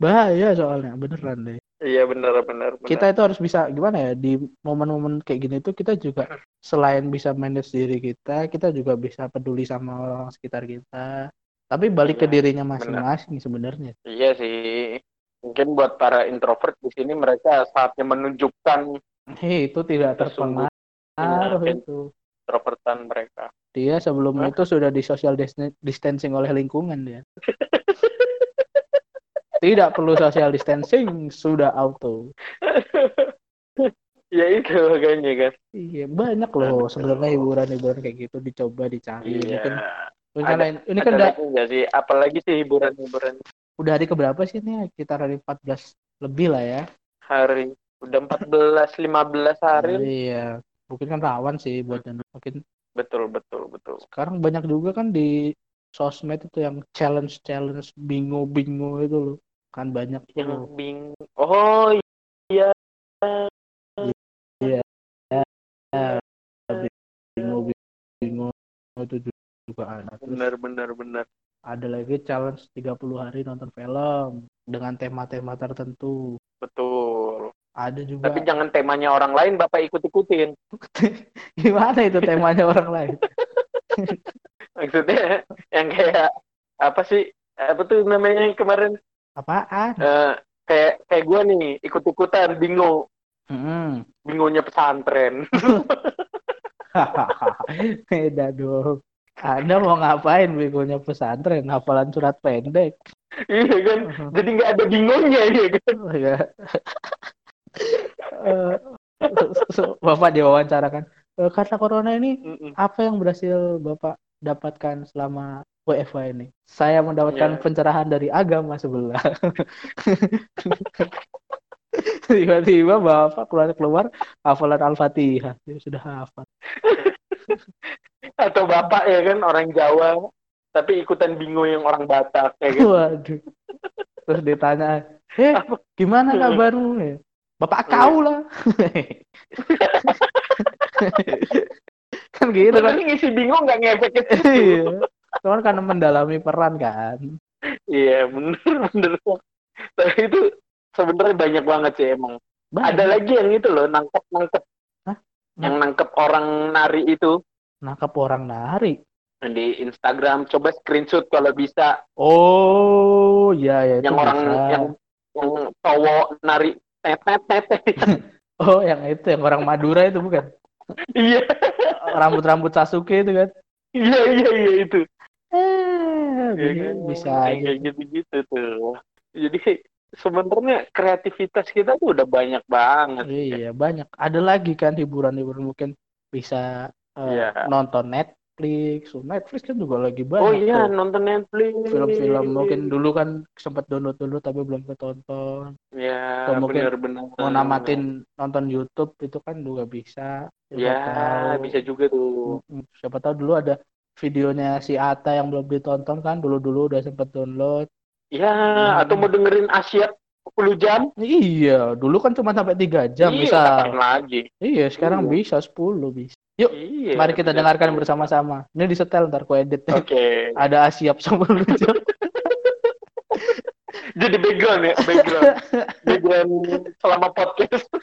Bahaya soalnya beneran deh. Iya benar benar benar. kita itu harus bisa gimana ya di momen-momen kayak gini tuh kita juga selain bisa manage diri kita kita juga bisa peduli sama orang sekitar kita tapi balik ke Iya, dirinya masing-masing sebenarnya. Iya sih. Mungkin buat para introvert di sini mereka saatnya menunjukkan hei itu tidak terpengaruh kan. itu. introvertan mereka. Dia sebelum Hah? itu sudah di social dis- distancing oleh lingkungan dia. Tidak perlu social distancing sudah auto. Ya itu makanya kan iya banyak loh sebenarnya hiburan-hiburan kayak gitu dicoba dicari. Iya. Mungkin mungkin Ada- ini, kan udah sih? Apalagi sih hiburan-hiburan. Udah hari keberapa sih ini? Sekitar hari 14 lebih lah ya. Hari. Udah 14 15 hari. Iya. Mungkin kan rawan sih buat yang mungkin. Betul betul betul. Sekarang banyak juga kan di sosmed itu yang challenge challenge bingo bingo itu loh. Kan banyak yang tuh bing oh iya. Bingo bingo itu juga ada terus benar benar benar. ada lagi challenge 30 hari nonton film dengan tema-tema tertentu. Betul. Ada juga tapi jangan temanya orang lain bapak ikut ikutin gimana itu temanya orang lain? Maksudnya yang kayak apa sih apa tuh namanya yang kemarin? Apaan? Eh, kayak kayak gue nih ikut ikutan bingo. Hmm. bingonya pesantren. Beda dong. Anda mau ngapain begonya pesantren? Hafalan surat pendek. iya kan jadi nggak ada bingonya ya kan ya. Bapak diwawancara kan. "Eh, Karena corona ini Mm-mm. apa yang berhasil Bapak dapatkan selama WFH ini? Saya mendapatkan Iya. pencerahan dari agama sebelah. Tiba-tiba Bapak keluar keluar hafalan Al-Fatihah. Dia sudah hafal. Atau bapak ya kan orang Jawa tapi ikutan bingo yang orang Batak ya kan Waduh. Terus ditanya, "Eh, gimana kabarmu?" Ya, Bapak kau lah. kan gitu kan ngisi bingung nggak ngefek ke situ. iya cuman karena mendalami peran kan Iya, bener bener. Tapi itu sebenarnya banyak banget sih emang. Banyak. Ada lagi yang itu loh, nangkep nangkep. Hah? Yang nangkep orang nari itu nangkap orang nari di Instagram. Coba screenshot kalau bisa. oh ya itu yang orang bisa. yang yang cowok nari tetet tetet. oh yang itu yang orang Madura itu bukan Iya, rambut-rambut Sasuke itu kan iya iya iya itu. eh Iya kan? bisa Kayak- aja kayak gitu-gitu tuh. Jadi sebenarnya kreativitas kita tuh udah banyak banget. iya banyak ada lagi kan hiburan-hiburan mungkin bisa eh, Iya. nonton Netflix Oh, Netflix kan juga lagi banyak Oh iya, tuh. nonton Netflix. film-film mungkin dulu kan sempat download dulu tapi belum ketonton Ya, Atau mungkin benar-benar. mau namatin nonton YouTube itu kan juga bisa Siapa Ya, tahu. bisa juga tuh. Siapa tahu dulu ada videonya si Ata yang belum ditonton kan dulu-dulu udah sempat download Ya, Hmm. atau mau dengerin Asia 10 jam? iya dulu kan cuma sampai tiga jam iya, bisa lagi. iya sekarang Iya. bisa 10 bisa Yuk, Iya. mari kita bisa. dengarkan bersama-sama ini disetel ntar ku edit Oke. ada Asiap sama lucu Jadi background ya, background. background selama podcast.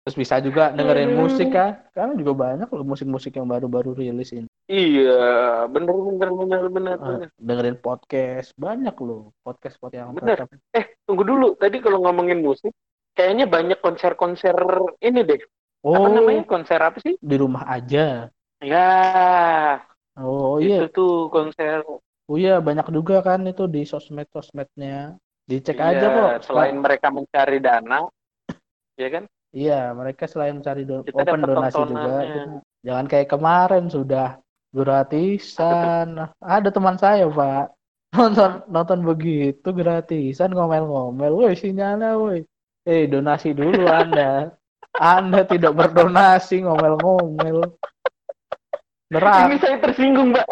terus bisa juga dengerin Aduh. musik kan karena juga banyak loh musik-musik yang baru-baru rilis ini Iya, bener bener bener bener. Ah, bener. dengerin podcast banyak loh podcast podcast yang Bener. terkenal. Eh, tunggu dulu. Tadi kalau ngomongin musik, kayaknya banyak konser-konser ini deh. oh Apa namanya? Konser apa sih? di rumah aja Ya, oh iya itu tuh konser. oh iya banyak juga kan itu di sosmed sosmednya dicek Iya, aja kok Selain mereka mencari dana, ya kan? iya mereka selain cari do- Kita open donasi juga gitu. jangan kayak kemarin sudah gratisan ada teman saya pak nonton nonton begitu gratisan ngomel-ngomel woi sinyalnya woi eh donasi dulu anda. Anda tidak berdonasi ngomel-ngomel. Ini neraka saya tersinggung, Mbak.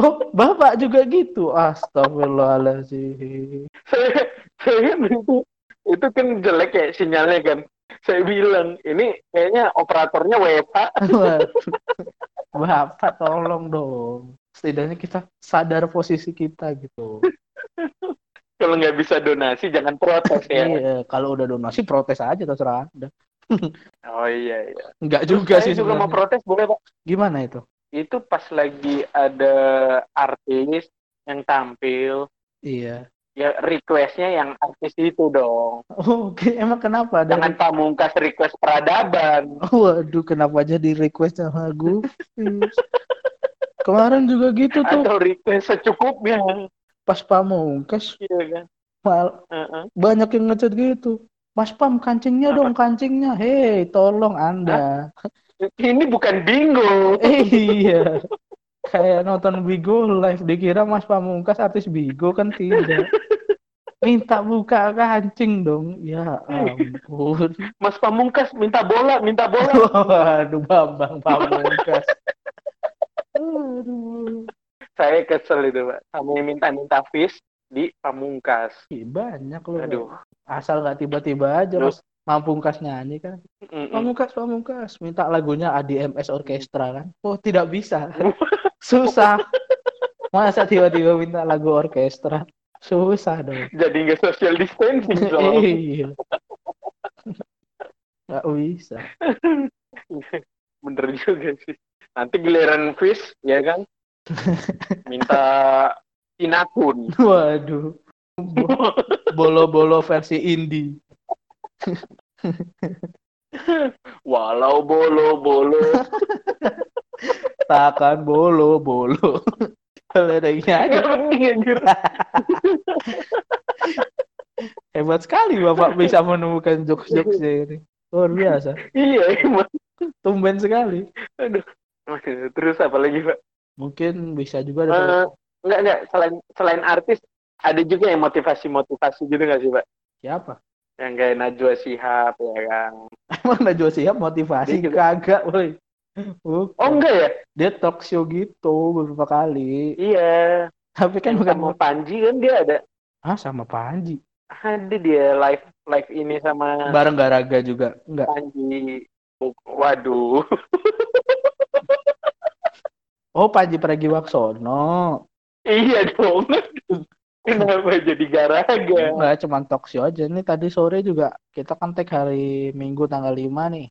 oh bapak juga gitu. Astagfirullahaladzim. Saya saya itu itu kan jelek ya sinyalnya kan. Saya bilang ini kayaknya operatornya WFA bapak tolong dong. Setidaknya kita sadar posisi kita gitu kalau nggak bisa donasi jangan protes ya. Iya kalau udah donasi protes aja terserah anda. Oh iya iya. Enggak juga saya sih juga mau protes boleh pak? Gimana itu? itu pas lagi ada artis yang tampil. Iya. ya requestnya yang artis itu dong. Oh, Oke, emang kenapa? Ada? jangan pamungkas request peradaban. Waduh, kenapa aja di request sama gue? Kemarin juga gitu tuh, atau request secukupnya pas pamungkas iya kan mal- Heeh. banyak yang ngechat gitu. Mas Pam, kancingnya dong, kancingnya. Hei, tolong Anda. ini bukan bingo Eh, iya. Kayak nonton Bigo live dikira Mas Pamungkas artis Bigo kan tidak. Minta buka kancing dong. Ya ampun. Mas Pamungkas minta bola minta bola Waduh, Bambang Pamungkas. Aduh. Saya kesel itu pak yang minta-minta fish di Pamungkas Ih, banyak loh. aduh Asal nggak tiba-tiba aja mas Pamungkas nyanyi kan. Mm-mm. Pamungkas, Pamungkas. Minta lagunya ADMS Orkestra kan. Oh, tidak bisa. Susah. Masa tiba-tiba minta lagu orkestra? Susah dong. jadi nggak social distancing dong Iya. Nggak bisa. bener juga sih nanti giliran fish ya kan minta sinakun Waduh. Bo- Bolo-bolo versi indie. walau bolo bolo Takkan bolo-bolo. Liriknya aja. Hebat sekali Bapak bisa menemukan jokes-jokesnya ini. Luar biasa. iya emang Tumben sekali. Aduh, terus apa lagi pak Mungkin bisa juga ada Eh, enggak enggak selain selain artis ada juga yang motivasi motivasi gitu nggak sih pak siapa? yang kayak Najwa Shihab ya kan Emang Najwa Shihab motivasi Dia juga- kagak, woi. Bukan. oh enggak ya Dia talk show gitu beberapa kali. iya Tapi kan bukan sama Panji kan dia ada ah sama Panji. ada dia live live ini sama Bareng Garaga juga. Enggak. Panji Waduh. Oh, Panji Pragiwaksono. iya dong. Kenapa jadi garaga? Enggak, cuma talk show aja. Nih tadi sore juga kita kan tag hari Minggu tanggal 5 nih.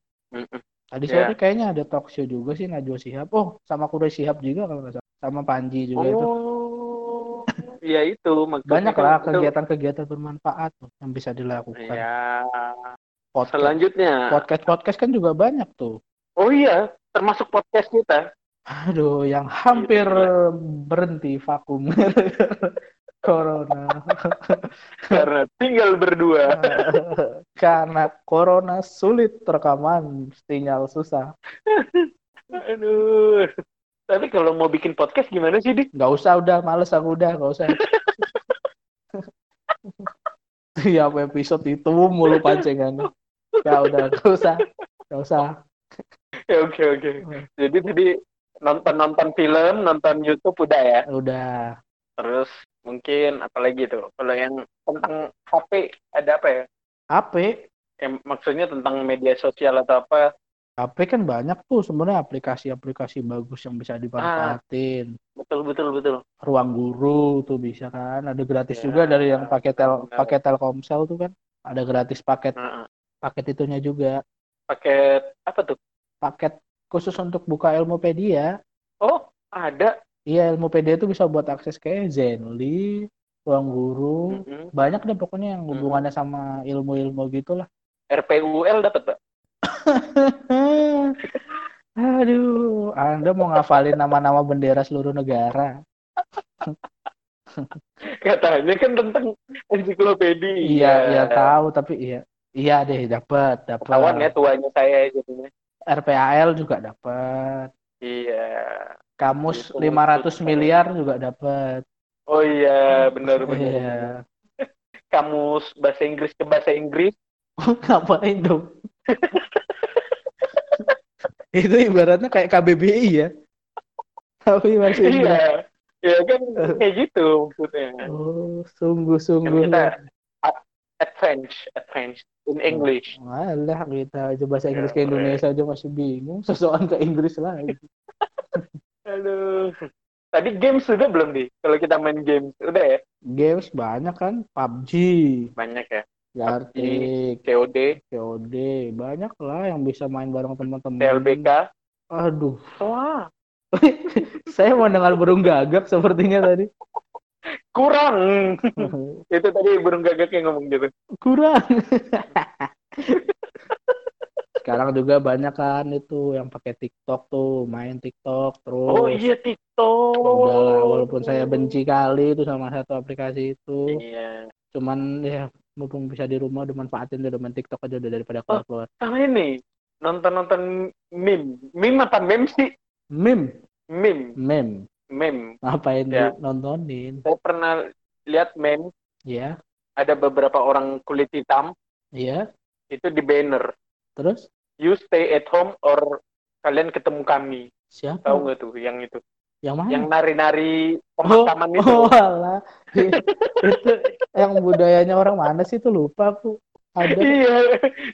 Tadi sore kayaknya ada talk show juga sih Najwa Shihab. Oh, sama Kuroy Shihab juga kalau nggak salah. Sama Panji juga itu. Oh, iya itu. Banyak kan lah itu- kegiatan-kegiatan bermanfaat tuh yang bisa dilakukan. Iya. Podcast, Selanjutnya. podcast podcast kan juga banyak tuh. Oh iya, termasuk podcast kita. Aduh, yang hampir Gila. berhenti vakum corona. Karena tinggal berdua. Karena corona sulit rekaman, sinyal susah. Aduh. Tapi kalau mau bikin podcast gimana sih, Dik? Nggak usah udah, males aku udah, nggak usah. Tiap episode itu mulu pancingan. Ya udah, nggak usah, nggak usah. Ya, Oke, oke. Jadi tadi nonton-nonton film, nonton YouTube udah ya. Udah. Terus mungkin apalagi tuh? Kalau yang tentang HP ada apa ya? HP, Yang maksudnya tentang media sosial atau apa? HP kan banyak tuh sebenarnya aplikasi-aplikasi bagus yang bisa dimanfaatin. Betul, betul, betul. Ruang guru tuh bisa kan. Ada gratis Ya, juga dari yang pakai tel benar. pakai Telkomsel tuh kan. Ada gratis paket Heeh. paket itunya juga. Paket apa tuh? Paket khusus untuk buka Ilmupedia. Oh, ada. Iya, Ilmupedia itu bisa buat akses kayak Zenly, Ruang Guru. Mm-mm. Banyak deh pokoknya yang hubungannya sama ilmu-ilmu gitulah. RPUL dapat, Pak. Aduh, Anda mau ngafalin nama-nama bendera seluruh negara. Katanya kan tentang ensiklopedia. Iya, iya tahu, tapi iya. Iya deh, dapat, Ketahuan ya dapat. tuanya saya jadinya. RPAL juga dapat. Iya. Kamus Itu 500 untuk- miliar juga dapat. Oh iya, benar-benar. Iya. Kamus bahasa Inggris ke bahasa Inggris. Ngapain dong? Itu ibaratnya kayak KBBI ya. Tapi masih Iya. Ya kan kayak gitu maksudnya. Oh, Kan sungguh-sungguh. kita a- advance, advance in English. Alah, kita aja bahasa Inggris Ya, ke Indonesia aja masih bingung. Sesuatu ke Inggris lagi. Aduh. Tadi game sudah belum di? Kalau kita main game udah ya? Games banyak kan? PUBG, Banyak ya. Gartic, COD, COD, banyak lah yang bisa main bareng teman-teman. TLBK. Aduh, Wah, saya mau dengar burung gagak sepertinya tadi. Kurang. Itu tadi burung gagak yang ngomong gitu. Kurang. Sekarang juga banyak kan itu yang pakai TikTok tuh, main TikTok terus. Oh iya TikTok. Udah walaupun saya benci kali itu sama satu aplikasi itu. Iya. Cuman ya mumpung bisa di rumah udah manfaatin udah main TikTok aja udah daripada Oh. keluar. Sama ini nonton-nonton meme. Meme apa meme sih? Meme, Meme, meme. Meme. Ngapain Ya. nontonin? Saya pernah lihat meme Ya, ada beberapa orang kulit hitam iya. itu di banner. Terus You stay at home or kalian ketemu kami. siapa? Tahu nggak tuh yang itu? Yang mana? Yang nari-nari Oh, pemakaman itu. oh alah. itu yang budayanya orang mana sih itu lupa aku. Ada. Iya.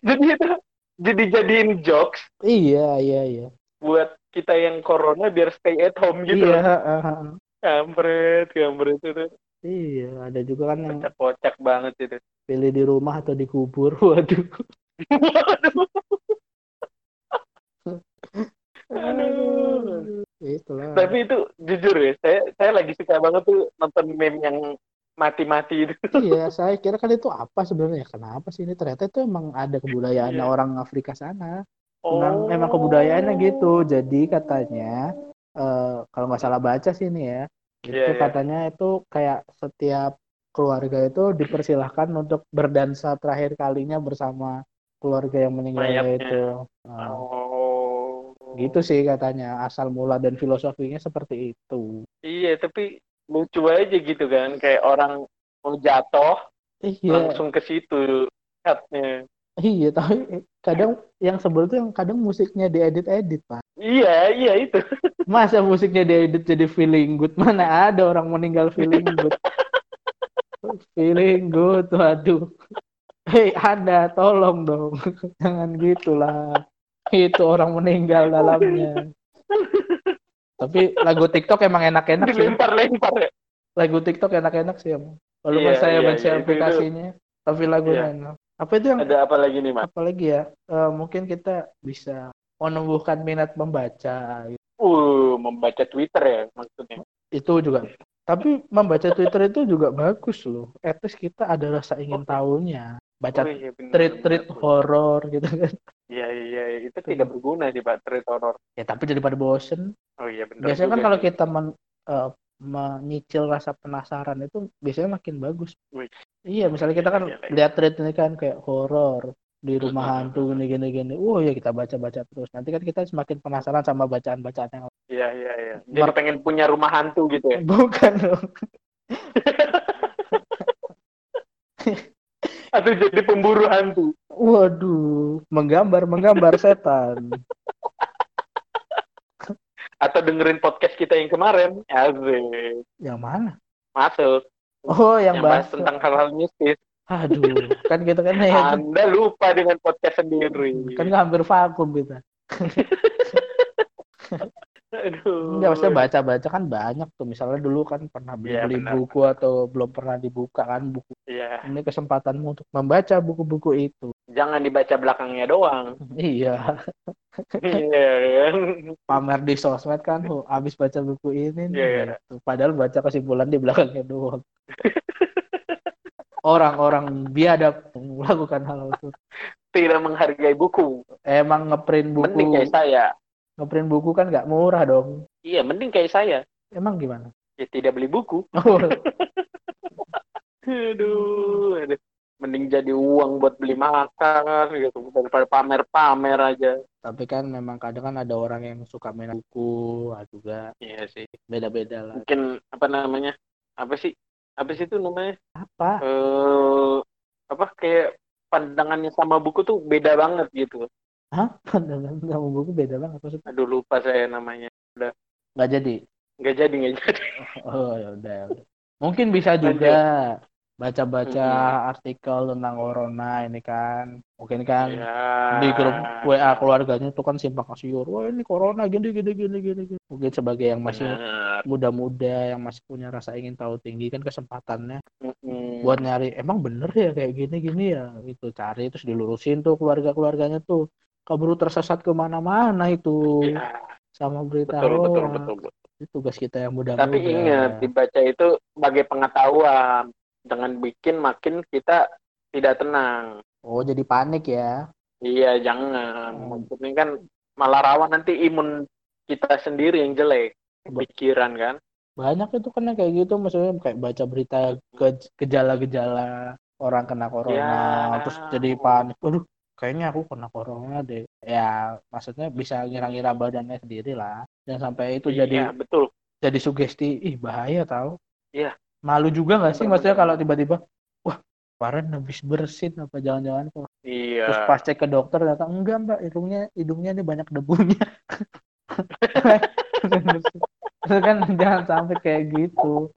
Jadi itu jadi jadiin jokes Iya, iya, iya. buat kita yang corona biar stay at home gitu. Iya, ha. Kampret, kampret itu. iya. Ada juga kan yang Kocak-kocak banget itu. pilih di rumah atau dikubur. Waduh. Aduh. Itulah. Tapi itu jujur ya, saya saya lagi suka banget tuh nonton meme yang mati-mati itu. Iya, saya kira kan itu apa sebenarnya? Kenapa sih ini? Ternyata itu emang ada kebudayaan Iya. orang Afrika sana. Memang, memang kebudayaannya gitu. Jadi katanya eh, kalau nggak salah baca sih ini ya, itu Iya, iya. katanya itu kayak setiap keluarga itu dipersilahkan untuk berdansa terakhir kalinya bersama keluarga yang meninggal itu. Nah, Oh. gitu sih katanya asal mula dan filosofinya seperti itu. Iya, tapi lucu aja gitu kan, kayak orang mau jatuh Iya, langsung ke situ cutnya. Iya. Tapi kadang yang sebel tuh yang kadang musiknya diedit-edit pak. Iya, iya itu. Masa musiknya diedit jadi feeling good? Mana ada orang meninggal feeling good? feeling good, waduh. Hei, Anda, tolong dong. Jangan gitulah. itu orang meninggal dalamnya. Tapi lagu TikTok emang enak-enak sih. dilempar-lempar ya Lagu TikTok enak-enak sih emang. Walaupun Iya, saya benci iya, itu- aplikasinya, tapi lagunya Iya. enak. Apa itu yang ada apa lagi nih mas apa lagi ya? Eh, mungkin kita bisa menumbuhkan minat membaca. uh membaca Twitter ya maksudnya Itu juga. Tapi membaca Twitter itu juga bagus loh. At least kita ada rasa ingin tahunya. Baca Oh, iya, bener, tweet-tweet bener. horor gitu kan. Iya iya itu tidak berguna sih pak treat horror. Ya tapi daripada bosen. Oh iya benar. Biasanya kan kalau kita men, eh, menyicil rasa penasaran itu biasanya makin bagus. Wih. Iya, misalnya kita kan iya. lihat thread ini kan kayak horor di rumah hantu gini gini gini. Oh ya kita baca-baca terus. Nanti kan kita semakin penasaran sama bacaan-bacaan yang Iya iya iya. Jadi Mer- pengen punya rumah hantu gitu ya. bukan dong. Atau jadi pemburu hantu. Waduh, menggambar menggambar setan. Atau dengerin podcast kita yang kemarin. Asik. Yang mana? Masuk. Oh, yang, Yang bahas bahas. tentang hal-hal mistis. Aduh, kan kita kan ya, Anda lupa dengan podcast sendiri. kan hampir vakum kita. Aduh. Enggak, maksudnya baca-baca kan banyak tuh. Misalnya dulu kan pernah beli, Iya, beli buku atau belum pernah dibuka kan buku. Iya. Ini kesempatanmu untuk membaca buku-buku itu. Jangan dibaca belakangnya doang. Iya, Iya kan. pamer di sosmed kan, oh, habis baca buku ini. Iya. gitu. Padahal baca kesimpulan di belakangnya doang. Orang-orang biadab melakukan hal itu. Tidak menghargai buku. Emang ngeprint Mending buku, kayak saya. Ngeprint buku kan nggak murah dong. Iya, mending kayak saya. Emang gimana? Ya tidak beli buku. Oh, Aduh, aduh. Mending jadi uang buat beli makan gitu daripada pamer-pamer aja. tapi kan memang kadang kan ada orang yang suka main buku, ah, juga Iya sih. beda-beda lah. Mungkin apa namanya? Apa sih? Apa sih itu namanya? Apa? Eh apa kayak pandangannya sama buku tuh beda banget gitu. Hah? Pandangan sama buku beda banget maksudnya. Aduh lupa saya namanya. Nggak jadi. Nggak jadi nggak jadi. Oh ya udah. ya udah. Mungkin bisa juga baca-baca artikel tentang corona ini kan. Mungkin kan Ya. di grup WA keluarganya tuh kan simpang siur. Wah ini corona gini gini gini gini. gini. Mungkin sebagai yang masih muda-muda yang masih punya rasa ingin tahu tinggi kan kesempatannya Mm-mm. buat nyari emang bener ya kayak gini-gini ya itu cari terus dilurusin tuh keluarga-keluarganya tuh keburu tersesat ke mana-mana itu Ya, sama berita betul, betul, betul, betul. itu tugas kita yang muda-muda Tapi ingat, dibaca itu sebagai pengetahuan. Dengan bikin makin kita tidak tenang. oh jadi panik ya Iya, jangan. Hmm. Maksudnya kan malah rawan nanti imun kita sendiri yang jelek. Pikiran kan. banyak itu yang kayak gitu maksudnya kayak baca berita gejala-gejala orang kena corona Ya. terus jadi panik aduh kayaknya aku kena corona deh. Ya maksudnya bisa ngira-ngira badannya sendiri lah. Jangan sampai itu jadi Iya, betul. jadi sugesti ih bahaya tau. Iya. malu juga nggak sih maksudnya kalau tiba-tiba wah Farhan habis bersin apa jangan-jangan kok. Iya. terus pas cek ke dokter ternyata enggak mbak hidungnya hidungnya ini banyak debunya. Kan jangan sampai kayak gitu.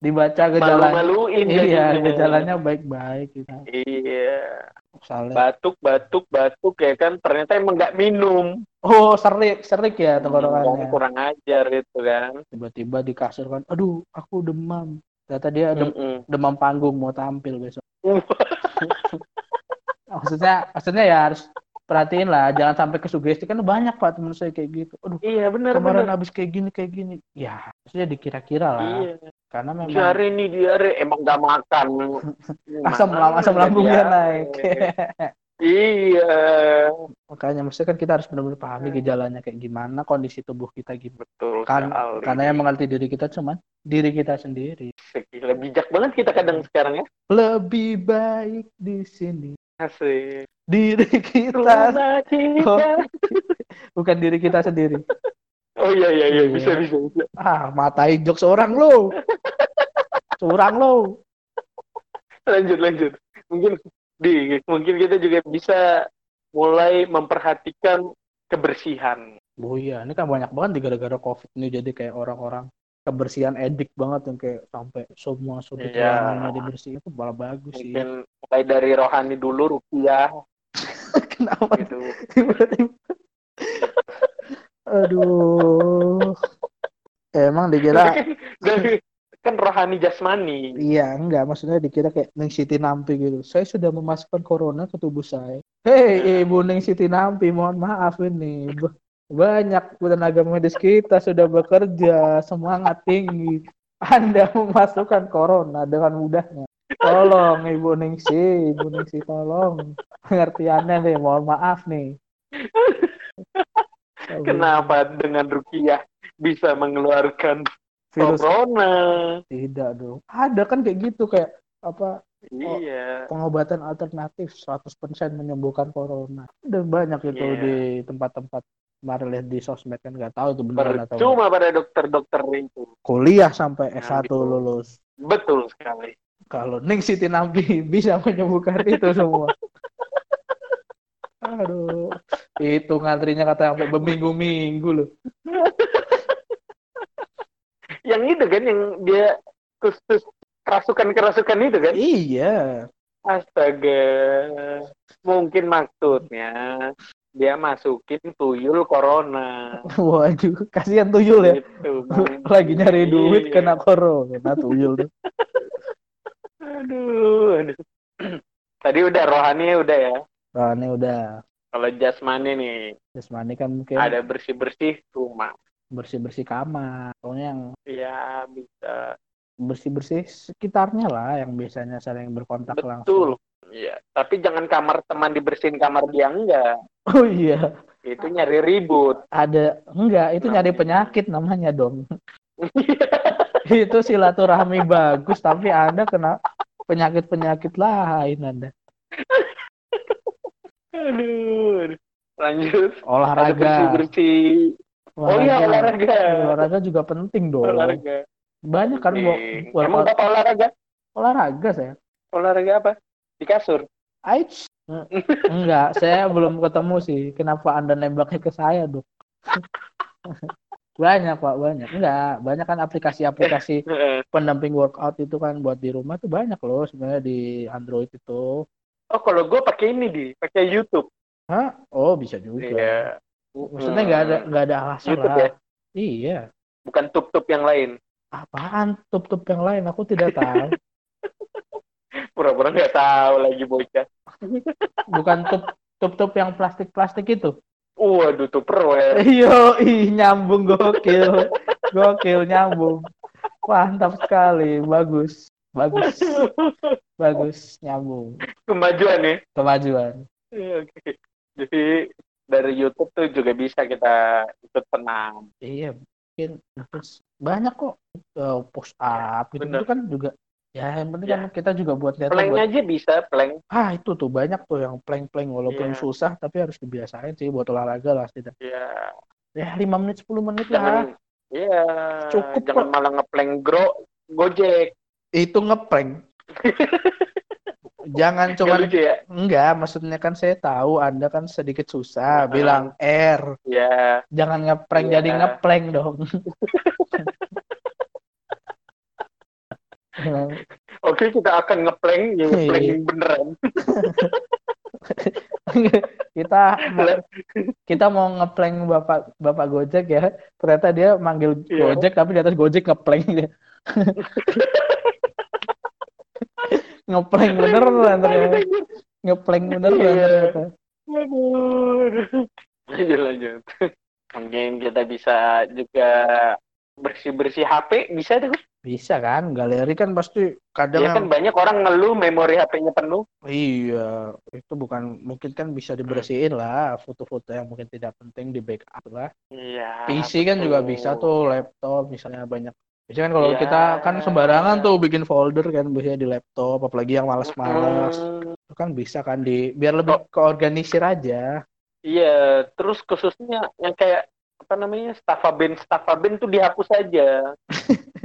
Dibaca gejalanya Malu-maluin iya gejalanya baik-baik gitu. Iya. Misalnya Batuk, batuk, batuk ya kan. Ternyata emang nggak minum. oh serik serik ya Hmm, tenggorokannya kurang ajar itu kan. tiba-tiba di kasur kan aduh aku demam ternyata dia dem- Mm-mm. demam panggung mau tampil besok Uh, maksudnya maksudnya ya harus perhatiin lah jangan sampai kesugesti kan banyak pak temen saya kayak gitu aduh iya benar kemarin habis kayak gini kayak gini ya maksudnya dikira-kira lah Iya. Karena memang Diare nih diare emang gak makan. asam Mana asam lambungnya naik Iya. makanya maksudnya kan kita harus benar-benar pahami gejalanya kayak gimana kondisi tubuh kita gimana Betul kan sekali. karena yang mengerti diri kita cuman diri kita sendiri Gila, bijak banget kita kadang sekarang ya. lebih baik di sini Asik. diri kita. Oh. bukan diri kita sendiri Oh iya iya iya Iya. bisa bisa bisa. ah matain jokes orang lo curang lo Lanjut lanjut. Mungkin di mungkin kita juga bisa mulai memperhatikan kebersihan. oh iya ini kan banyak banget nih gara-gara covid ini jadi kayak orang-orang kebersihan edik banget yang kayak sampai semua sudut Iya. ruangannya dibersihin itu malah bagus sih Mungkin mulai dari rohani dulu rupiah kenapa gitu. tiba-tiba Aduh. Emang dikira kan, kan rohani jasmani. Iya, enggak. Maksudnya dikira kayak Ning Siti Nampi gitu. Saya sudah memasukkan corona ke tubuh saya. Hei, Ibu Ning Siti Nampi, mohon maaf ini. Banyak tenaga medis kita sudah bekerja, semangat tinggi. Anda memasukkan corona dengan mudahnya. Tolong Ibu Ningsi, Ibu Ningsi tolong. Pengertiannya nih, mohon maaf nih. Kenapa dengan Rukiah bisa mengeluarkan Virus corona? tidak dong. Ada kan kayak gitu kayak apa Iya. pengobatan alternatif 100% menyembuhkan corona. Dan banyak itu Iya. di tempat-tempat kemarin lihat di sosmed kan nggak tahu itu beneran atau. Percuma pada dokter-dokter itu. Kuliah sampai Nah, S1 gitu. lulus. Betul sekali. Kalau Ning Siti Nampi bisa menyembuhkan itu semua. Aduh, itu ngantrinya kata sampai berminggu-minggu loh. Yang itu kan yang dia khusus kerasukan-kerasukan itu kan? Iya. Astaga. Mungkin maksudnya dia masukin tuyul corona. Waduh, kasihan tuyul ya. Gitu. Lagi nyari duit Iya. kena corona tuyul tuh. Aduh, aduh. Tadi udah rohani udah ya. Ini udah Kalau jasmani nih jasmani kan mungkin ada bersih-bersih rumah. bersih-bersih kamar. Pokoknya yang Ya bisa. bersih-bersih sekitarnya lah yang biasanya saling berkontak langsung. Betul. Iya. Tapi jangan kamar teman dibersihin kamar dia enggak. Oh iya, Itu nyari ribut. ada enggak itu nyari penyakit namanya dong. itu silaturahmi bagus tapi Anda kena penyakit-penyakit lain Anda. Aduh. Lanjut. Olahraga. bersih-bersih. Oh iya olahraga. Olahraga juga penting dong. Olahraga. Banyak kan bu- Penting. workout- Emang apa olahraga? olahraga saya. Olahraga apa? Di kasur. Aids. Enggak, saya belum ketemu sih. Kenapa Anda nembaknya ke saya, Dok? banyak, Pak, banyak. Enggak, banyak kan aplikasi-aplikasi pendamping workout itu kan buat di rumah tuh banyak loh sebenarnya di Android itu. Oh kalau gue pakai ini di, pakai YouTube. Hah? Oh, bisa juga. Iya. Maksudnya nggak ada nggak ada alasan YouTube lah. ya? Iya. Bukan tup-tup yang lain. Apaan tup-tup yang lain? Aku tidak tahu. Pura-pura nggak tahu lagi bocah. Bukan tup tup-tup yang plastik-plastik itu. Waduh tuh perwer. Iyo, ih nyambung gokil. Gokil nyambung. Mantap sekali, bagus. Bagus. Bagus nyambung. Kemajuan ya. Kemajuan. Iya, Oke. Jadi dari YouTube tuh juga bisa kita ikut senam. Iya, mungkin terus banyak kok eh, push up gitu, itu kan juga ya yang penting Ya. kan kita juga buat lihat Plank buat aja bisa, plank. ah itu tuh banyak tuh yang plank-plank walaupun Iya. susah tapi harus dibiasain sih buat olahraga lah tidak Ya, ya lima menit 10 menit lah jangan Iya, Cukup jangan kok. malah ngeplank gro Gojek. Itu ngeprank jangan lucu ya? enggak maksudnya kan saya tahu anda kan sedikit susah Heeh. bilang R Ya, jangan ngeprank Iya. jadi ngeprank dong oke kita akan ngeplank, ya Iya. ngeplank beneran. kita kita mau ngeplank bapak bapak Gojek ya ternyata dia manggil Iya. Gojek tapi di atas Gojek ngeplank dia ngeplank beneran ternyata ngeplank beneran Iya. ternyata Aduh. Lanjut, lanjut. Mungkin kita bisa juga bersih-bersih HP, bisa tuh. bisa kan galeri kan pasti kadang Ya kan banyak orang ngeluh memori HP-nya penuh. iya itu bukan mungkin kan bisa dibersihin lah foto-foto yang mungkin tidak penting di backup lah Iya. PC kan juga betul. bisa tuh laptop misalnya banyak biasanya kan kalau Iya. kita kan sembarangan tuh bikin folder kan biasanya di laptop apalagi yang males-males Hmm, itu kan bisa kan di biar lebih keorganisir aja Iya, terus khususnya yang kayak apa namanya stafaben stafaben tuh dihapus aja.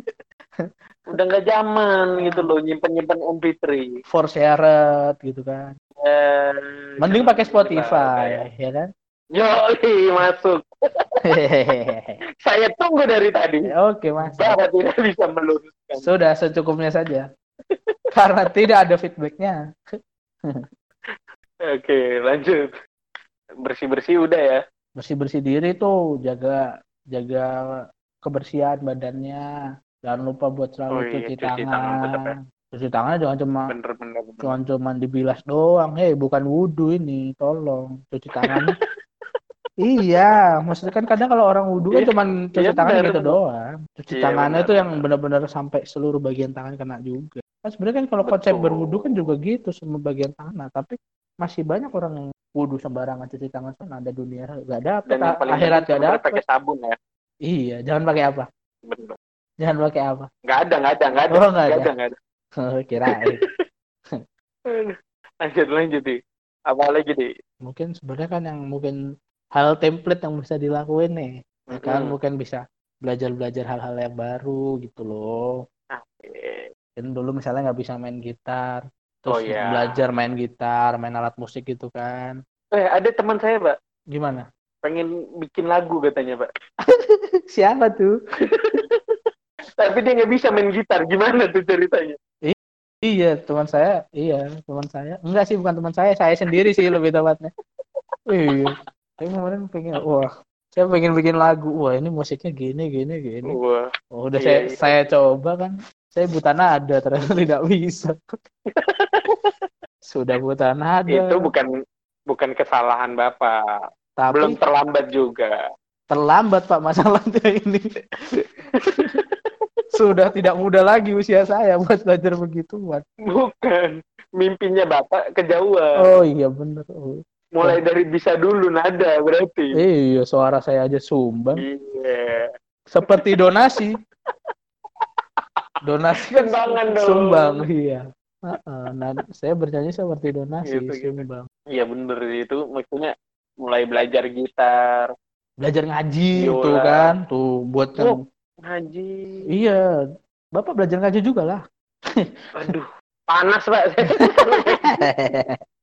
Udah nggak zaman gitu loh nyimpen nyimpen MP3. for shared gitu kan Eh, mending pakai kayak- Spotify ya kan Yo, masuk. Saya tunggu dari tadi. oke mas Bapak tidak bisa meluruskan. sudah secukupnya saja karena tidak ada feedbacknya Oke, lanjut. Bersih-bersih udah ya. bersih bersih diri tuh jaga jaga kebersihan badannya jangan lupa buat selalu Oh iya, cuci, cuci tangan tetap ya. cuci tangan jangan cuma bener bener bener. cuman cuman dibilas doang hei bukan wudhu ini tolong cuci tangannya iya maksudnya kan kadang kalau orang wudhu kan Iya, cuman cuci iya, tangan gitu doang cuci Iya, tangannya itu yang benar. benar-benar sampai seluruh bagian tangan kena juga kan sebenarnya kan kalau konsep berwudhu kan juga gitu semua bagian tangan Nah, tapi masih banyak orang yang wudhu sembarangan cuci tangan sana ada dunia gak dapet Dan akhirat gak sebenarnya dapet pakai sabun ya. iya jangan pakai apa Bener. jangan pakai apa Nggak ada, nggak ada, nggak ada. Oh, nggak nggak ada. ada, nggak ada. kirain. Lanjut lanjut di. Apa lagi di? mungkin sebenarnya kan yang mungkin hal template yang bisa dilakuin nih ya kan Mm-mm. mungkin bisa belajar belajar hal-hal yang baru gitu loh Oke. kan dulu misalnya nggak bisa main gitar terus Oh, iya. belajar main gitar main alat musik gitu kan Eh, ada teman saya, Pak. gimana Pengen bikin lagu katanya, Pak. siapa tuh Tapi dia nggak bisa main gitar. Gimana tuh ceritanya? iya teman saya iya teman saya enggak sih bukan teman saya saya sendiri sih lebih tepatnya iya saya kemarin pengen wah saya pengen bikin lagu wah ini musiknya gini gini gini Wah. Oh, udah Iya, saya iya. saya coba kan. Saya buta nada ternyata tidak bisa. Sudah buta nada. Itu bukan bukan kesalahan Bapak. tapi Belum terlambat juga. terlambat Pak masalahnya ini. Sudah tidak muda lagi usia saya buat belajar begituan. Bukan. Mimpinya Bapak kejauhan. Oh iya bener. Oh. Mulai dari bisa dulu nada berarti. Iya, suara saya aja sumbang. Iya. Seperti donasi. Donasi kan Sumbangan dong. sumbang, iya. Heeh, Nah, saya bernyanyi seperti donasi, Gitu, gitu. sumbang. Iya bener itu maksudnya mulai belajar gitar, Belajar ngaji Biola. tuh kan, tuh buat Oh. ngaji. Iya, Bapak belajar ngaji juga lah. Aduh, panas Pak.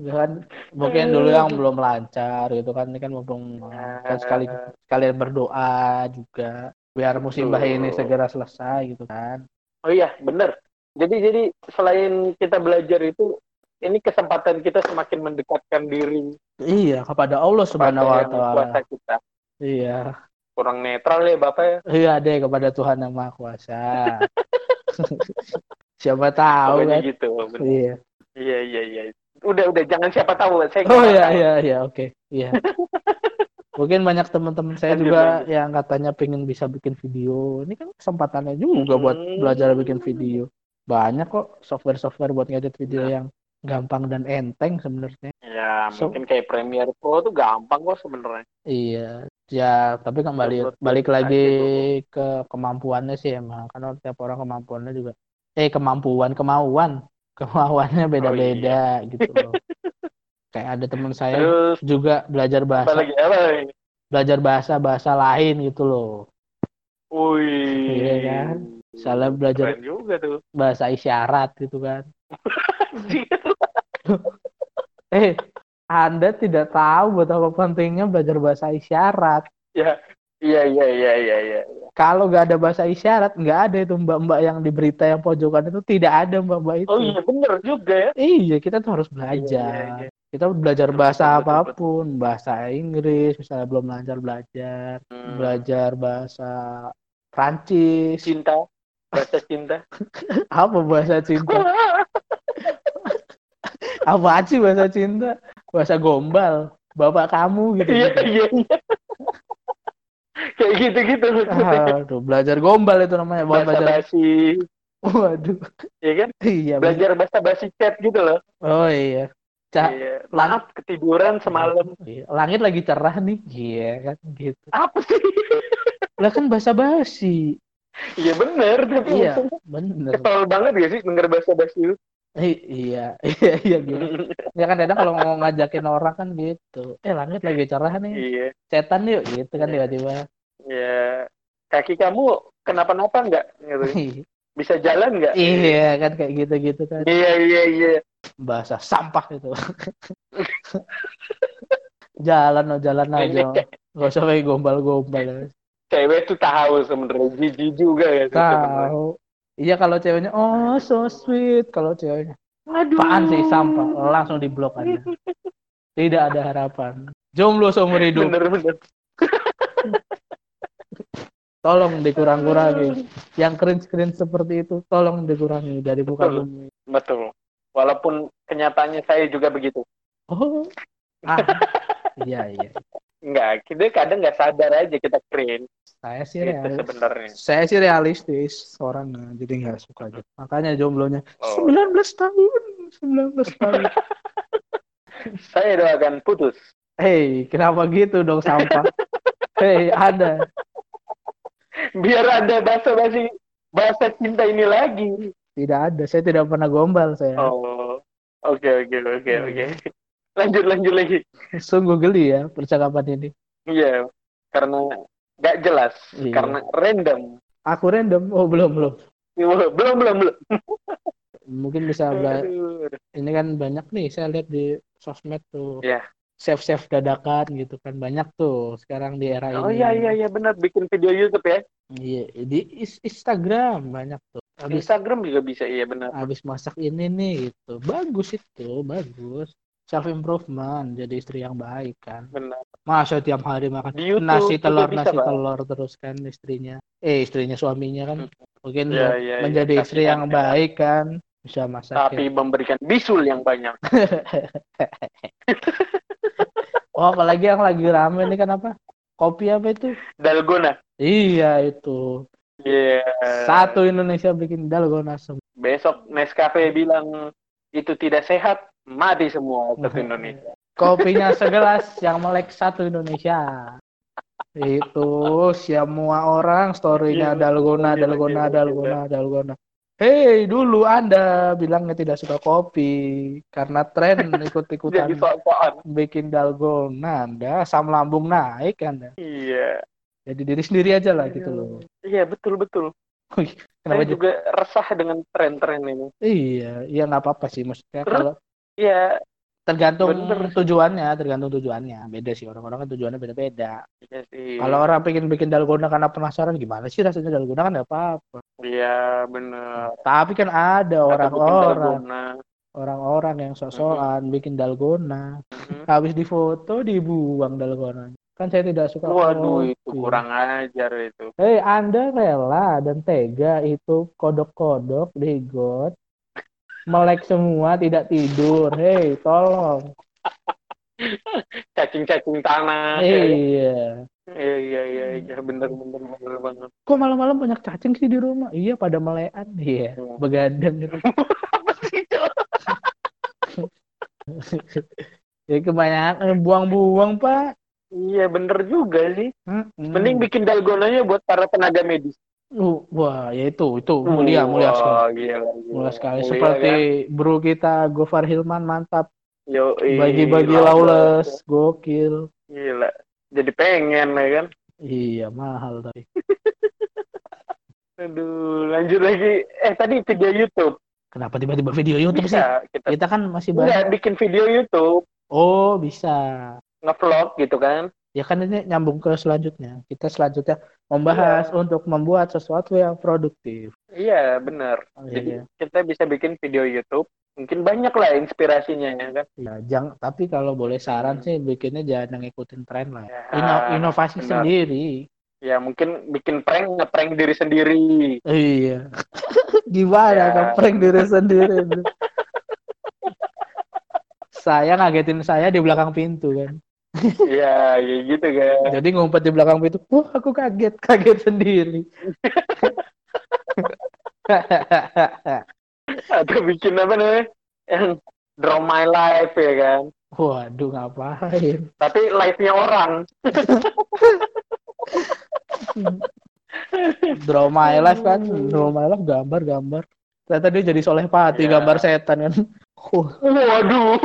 kan mungkin dulu yang belum lancar gitu kan ini kan mumpung kan sekali sekalian berdoa juga biar musibah ini segera selesai gitu kan. oh iya, bener. Jadi jadi selain kita belajar itu ini kesempatan kita semakin mendekatkan diri Iya, kepada Allah Subhanahu wa taala. kita. Iya. Kurang netral ya Bapak ya. Iya, deh kepada Tuhan yang Maha Kuasa. Siapa tahu Pokoknya kan. gitu. bener. Iya. Iya iya iya. Udah udah jangan siapa tahu. Saya Oh iya iya iya oke. Iya. Mungkin banyak teman-teman saya Lanjut, juga lanjut. yang katanya pengen bisa bikin video. Ini kan kesempatannya juga buat Hmm. belajar bikin video. Banyak kok software-software buat ngedit video Nah. yang gampang dan enteng sebenarnya. Ya So- mungkin kayak Premiere Pro tuh gampang kok sebenarnya. Iya. Ya, tapi kembali balik lagi ke kemampuannya sih emang. Karena tiap orang kemampuannya juga eh kemampuan, kemauan. Kemauannya beda-beda gitu loh. Kayak ada teman saya Terus juga belajar apa bahasa lagi apa lagi? belajar bahasa bahasa lain gitu loh. Wih. Iya kan? Salah belajar Keren juga tuh. bahasa isyarat gitu kan. Eh, Anda tidak tahu betapa pentingnya belajar bahasa isyarat. ya. Iya iya iya iya iya. Kalau nggak ada bahasa isyarat, nggak ada itu mbak-mbak yang di berita yang pojokan itu tidak ada mbak-mbak itu. Oh iya bener juga ya. Iya, kita tuh harus Iya, belajar. iya, iya. Kita belajar Betul, bahasa betul, betul, apa pun, bahasa Inggris, misalnya belum lancar belajar, Hmm. belajar bahasa Prancis, Cinta. Bahasa cinta. apa bahasa cinta? Apa sih bahasa cinta? Bahasa gombal, bapak kamu gitu. Iya iya iya. Kayak gitu-gitu. Aduh, belajar gombal itu namanya, bukan Bahasa belajar. basi. Waduh, Iya kan? iya. Belajar bahasa basi chat gitu loh. Oh iya. Ca- Iya. Maaf ketiduran semalam. Iya, Langit lagi cerah nih, iya kan gitu. Apa sih? Lah kan bahasa basi. Iya bener. Tapi Iya, bener. kesel banget gak sih denger bahasa basi itu? I- iya, iya, iya gitu. Ya kan kadang kalau mau ngajakin orang kan gitu. Eh langit lagi cerah nih, Iya. setan yuk gitu kan Iya. tiba-tiba. Ya. Kaki kamu kenapa-napa nggak? Gitu. Bisa jalan nggak? iya kan kayak gitu-gitu kan. Iya iya iya. Bahasa sampah itu. jalan oh jalan aja. Gak usah kayak gombal-gombal. ya. Cewek tuh tahu sebenarnya jijik juga ya. Tahu. Iya kalau ceweknya oh so sweet, kalau ceweknya Aduh. apaan sih sampah langsung diblok aja. Tidak ada harapan. Jomblo seumur hidup. Bener-bener. Tolong dikurang-kurangi. Yang keren-keren seperti itu, tolong dikurangi dari muka Betul. bumi. Betul. Walaupun kenyataannya saya juga begitu. Oh, ah, iya iya. Enggak, kita kadang nggak sadar aja kita keren. Saya sih Itu realis. sebenarnya. Saya sih realistis orangnya, jadi nggak suka aja. Makanya jomblonya Oh. 19 tahun, 19 tahun. Saya doakan putus. Hei, kenapa gitu dong sampah? Hei, ada. Biar ada bahasa basi bahasa cinta ini lagi. Tidak ada. Saya tidak pernah gombal saya. Oh. Oke oke oke Iya. oke. Lanjut lanjut lagi. Sungguh geli ya percakapan ini. Iya, karena nggak jelas, Iya. karena random. Aku random. Oh, belum, belum. Belum belum belum. belum. Mungkin bisa bela- ini kan banyak nih saya lihat di sosmed tuh. Iya. Save-save dadakan gitu kan banyak tuh sekarang di era Oh ini. iya iya iya benar bikin video YouTube ya. Iya, di Instagram banyak tuh. Habis Instagram juga bisa iya benar. habis masak ini nih gitu. Bagus itu, bagus. Self improvement, jadi istri yang baik kan. Benar. Masa tiap hari makan YouTube nasi telur bisa, nasi Pak. telur terus kan istrinya. Eh, istrinya suaminya kan mungkin Iya, buat iya, iya. menjadi istri yang ya. baik kan. Bisa masak. Tapi memberikan bisul yang banyak. Oh, apalagi yang lagi rame ini kan apa? Kopi apa itu? Dalgona. Iya, itu. Iya. Satu Indonesia bikin dalgona semua. Besok Nescafe bilang itu tidak sehat, mati semua satu Indonesia. Kopinya segelas yang melek satu Indonesia. Itu semua orang story-nya Gila, dalgona, gila, dalgona, gila, dalgona, dalgona. Hei, dulu Anda bilangnya tidak suka kopi karena tren ikut-ikutan bikin dalgona. Anda asam lambung naik Anda. Iya. Jadi diri sendiri aja lah gitu loh. Iya betul betul. Kenapa Saya juga? resah dengan tren-tren ini. Iya, iya nggak apa-apa sih maksudnya kalau Iya. tergantung Bener. tujuannya, tergantung tujuannya. Beda sih orang-orang kan tujuannya beda-beda. Iya sih. Kalau orang pengen bikin dalgona karena penasaran gimana sih rasanya dalgona kan nggak apa-apa. Iya benar. Tapi kan ada orang-orang, orang-orang yang sosokan bikin dalgona, Mhm. habis difoto dibuang dalgona. Kan saya tidak suka. Waduh itu kopi. kurang ajar itu. Hei, Anda rela dan tega itu kodok-kodok di got, melek semua tidak tidur. Hei, tolong. Cacing-cacing tanah. Iya. Iya iya iya iya bener bener bener banget. Kok malam-malam banyak cacing sih di rumah? Iya, pada melean. Iya, Hmm. begadang gitu. Ya kebanyakan buang-buang, Pak. Iya bener juga sih. Hmm. Mending bikin dalgonanya buat para tenaga medis. Uh, wah, ya itu, itu mulia, mulia sekali. Wah, gila, gila. Mulia sekali. Mulia, Seperti kan? bro kita Gofar Hilman mantap. Yoi, Bagi-bagi lawless, gokil. Gila. Jadi pengen ya kan. Iya, mahal tapi. Aduh, lanjut lagi. Eh tadi video YouTube. Kenapa tiba-tiba video YouTube sih? Bisa kita Kita kan masih Enggak, banyak. bikin video YouTube, Oh, bisa. ngevlog gitu kan. Ya kan ini nyambung ke selanjutnya. Kita selanjutnya membahas untuk membuat sesuatu yang produktif. Iya, benar. Oh, Jadi iya. kita bisa bikin video YouTube. Mungkin banyak lah inspirasinya ya kan. Ya, jang, tapi kalau boleh saran Hmm. sih bikinnya jangan ngikutin tren lah. Ya, Ino- inovasi benar. sendiri. Ya mungkin bikin prank, ngeprank diri sendiri. Iya. Gimana Ya. kan prank diri sendiri. saya ngagetin saya di belakang pintu kan. Iya, ya gitu kan. Jadi ngumpet di belakang pintu. Wah, aku kaget, kaget sendiri. Atau bikin apa namanya? Yang draw my life ya kan. Waduh, ngapain? Tapi live-nya orang. Draw my life kan, draw my life gambar-gambar. Ternyata dia jadi soleh pati, Ya. gambar setan kan. Wah, Waduh.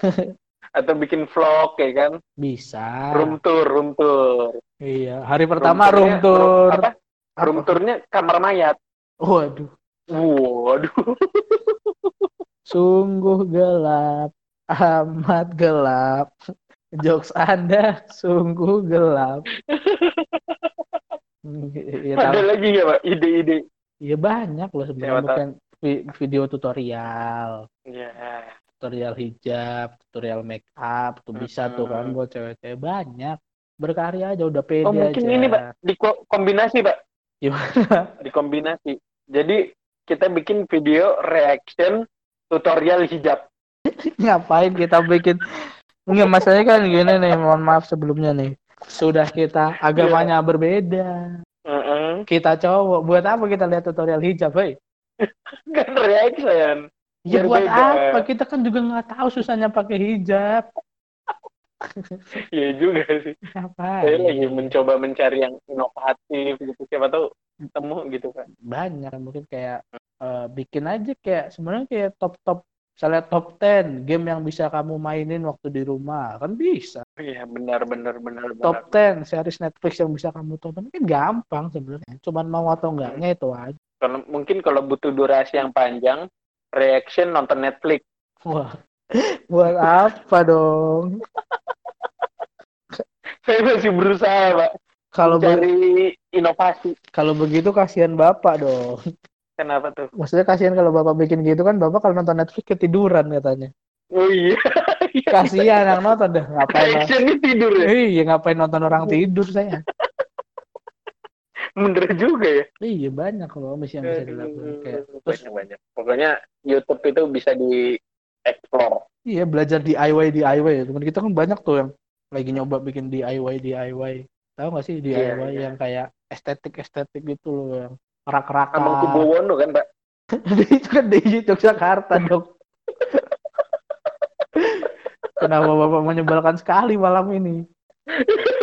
Atau bikin vlog ya kan. bisa. Room tour, room tour. Iya, hari pertama room tour. Apa? Room tournya kamar mayat. Waduh, Waduh. sungguh gelap, amat gelap. Jokes Anda sungguh gelap. Iya, Ada tahu. lagi nggak pak ide-ide? Iya banyak loh sebenarnya bukan vi- video tutorial. Ya. Tutorial hijab, tutorial make up, tuh bisa tuh kan buat cewek-cewek banyak. Berkarya aja udah pede Oh mungkin aja. ini pak dikombinasi pak, Gimana? dikombinasi. Jadi kita bikin video reaction tutorial hijab. Ngapain kita bikin Enggak masalahnya kan gini nih, mohon maaf sebelumnya nih. Sudah kita agamanya berbeda. Heeh. Kita cowok, buat apa kita lihat tutorial hijab, hei? Kan reaction. Ya buat beda. apa? Kita kan juga nggak tahu susahnya pakai hijab. Iya juga sih. Apa? Saya lagi mencoba mencari yang inovatif gitu. Siapa tahu ketemu gitu kan. Banyak mungkin kayak eh, bikin aja kayak sebenarnya kayak top top misalnya top 10 game yang bisa kamu mainin waktu di rumah kan bisa Iya benar benar benar benar. top 10 series Netflix yang bisa kamu tonton kan gampang sebenarnya cuman mau atau enggaknya itu aja Kalau mungkin kalau butuh durasi yang panjang, reaction nonton Netflix. wah buat apa dong Saya masih berusaha pak kalau mencari inovasi. kalau begitu kasihan bapak dong Kenapa tuh? maksudnya kasihan kalau bapak bikin gitu kan bapak kalau nonton Netflix ketiduran katanya Oh iya. kasihan yang nonton dah ngapain Reactionnya tidur ya. iya ngapain nonton orang tidur saya Bener juga ya. iya banyak loh misi yang bisa dilakukan kayak terus banyak banyak. Pokoknya YouTube itu bisa di explore. Iya belajar DIY DIY teman kita kan banyak tuh yang lagi nyoba bikin DIY DIY tahu nggak sih DIY Iya, iya. yang kayak estetik estetik gitu loh yang rak-rakan Abang Kubowono kan, Mbak? itu kan di Yogyakarta dong kenapa bapak menyebalkan sekali malam ini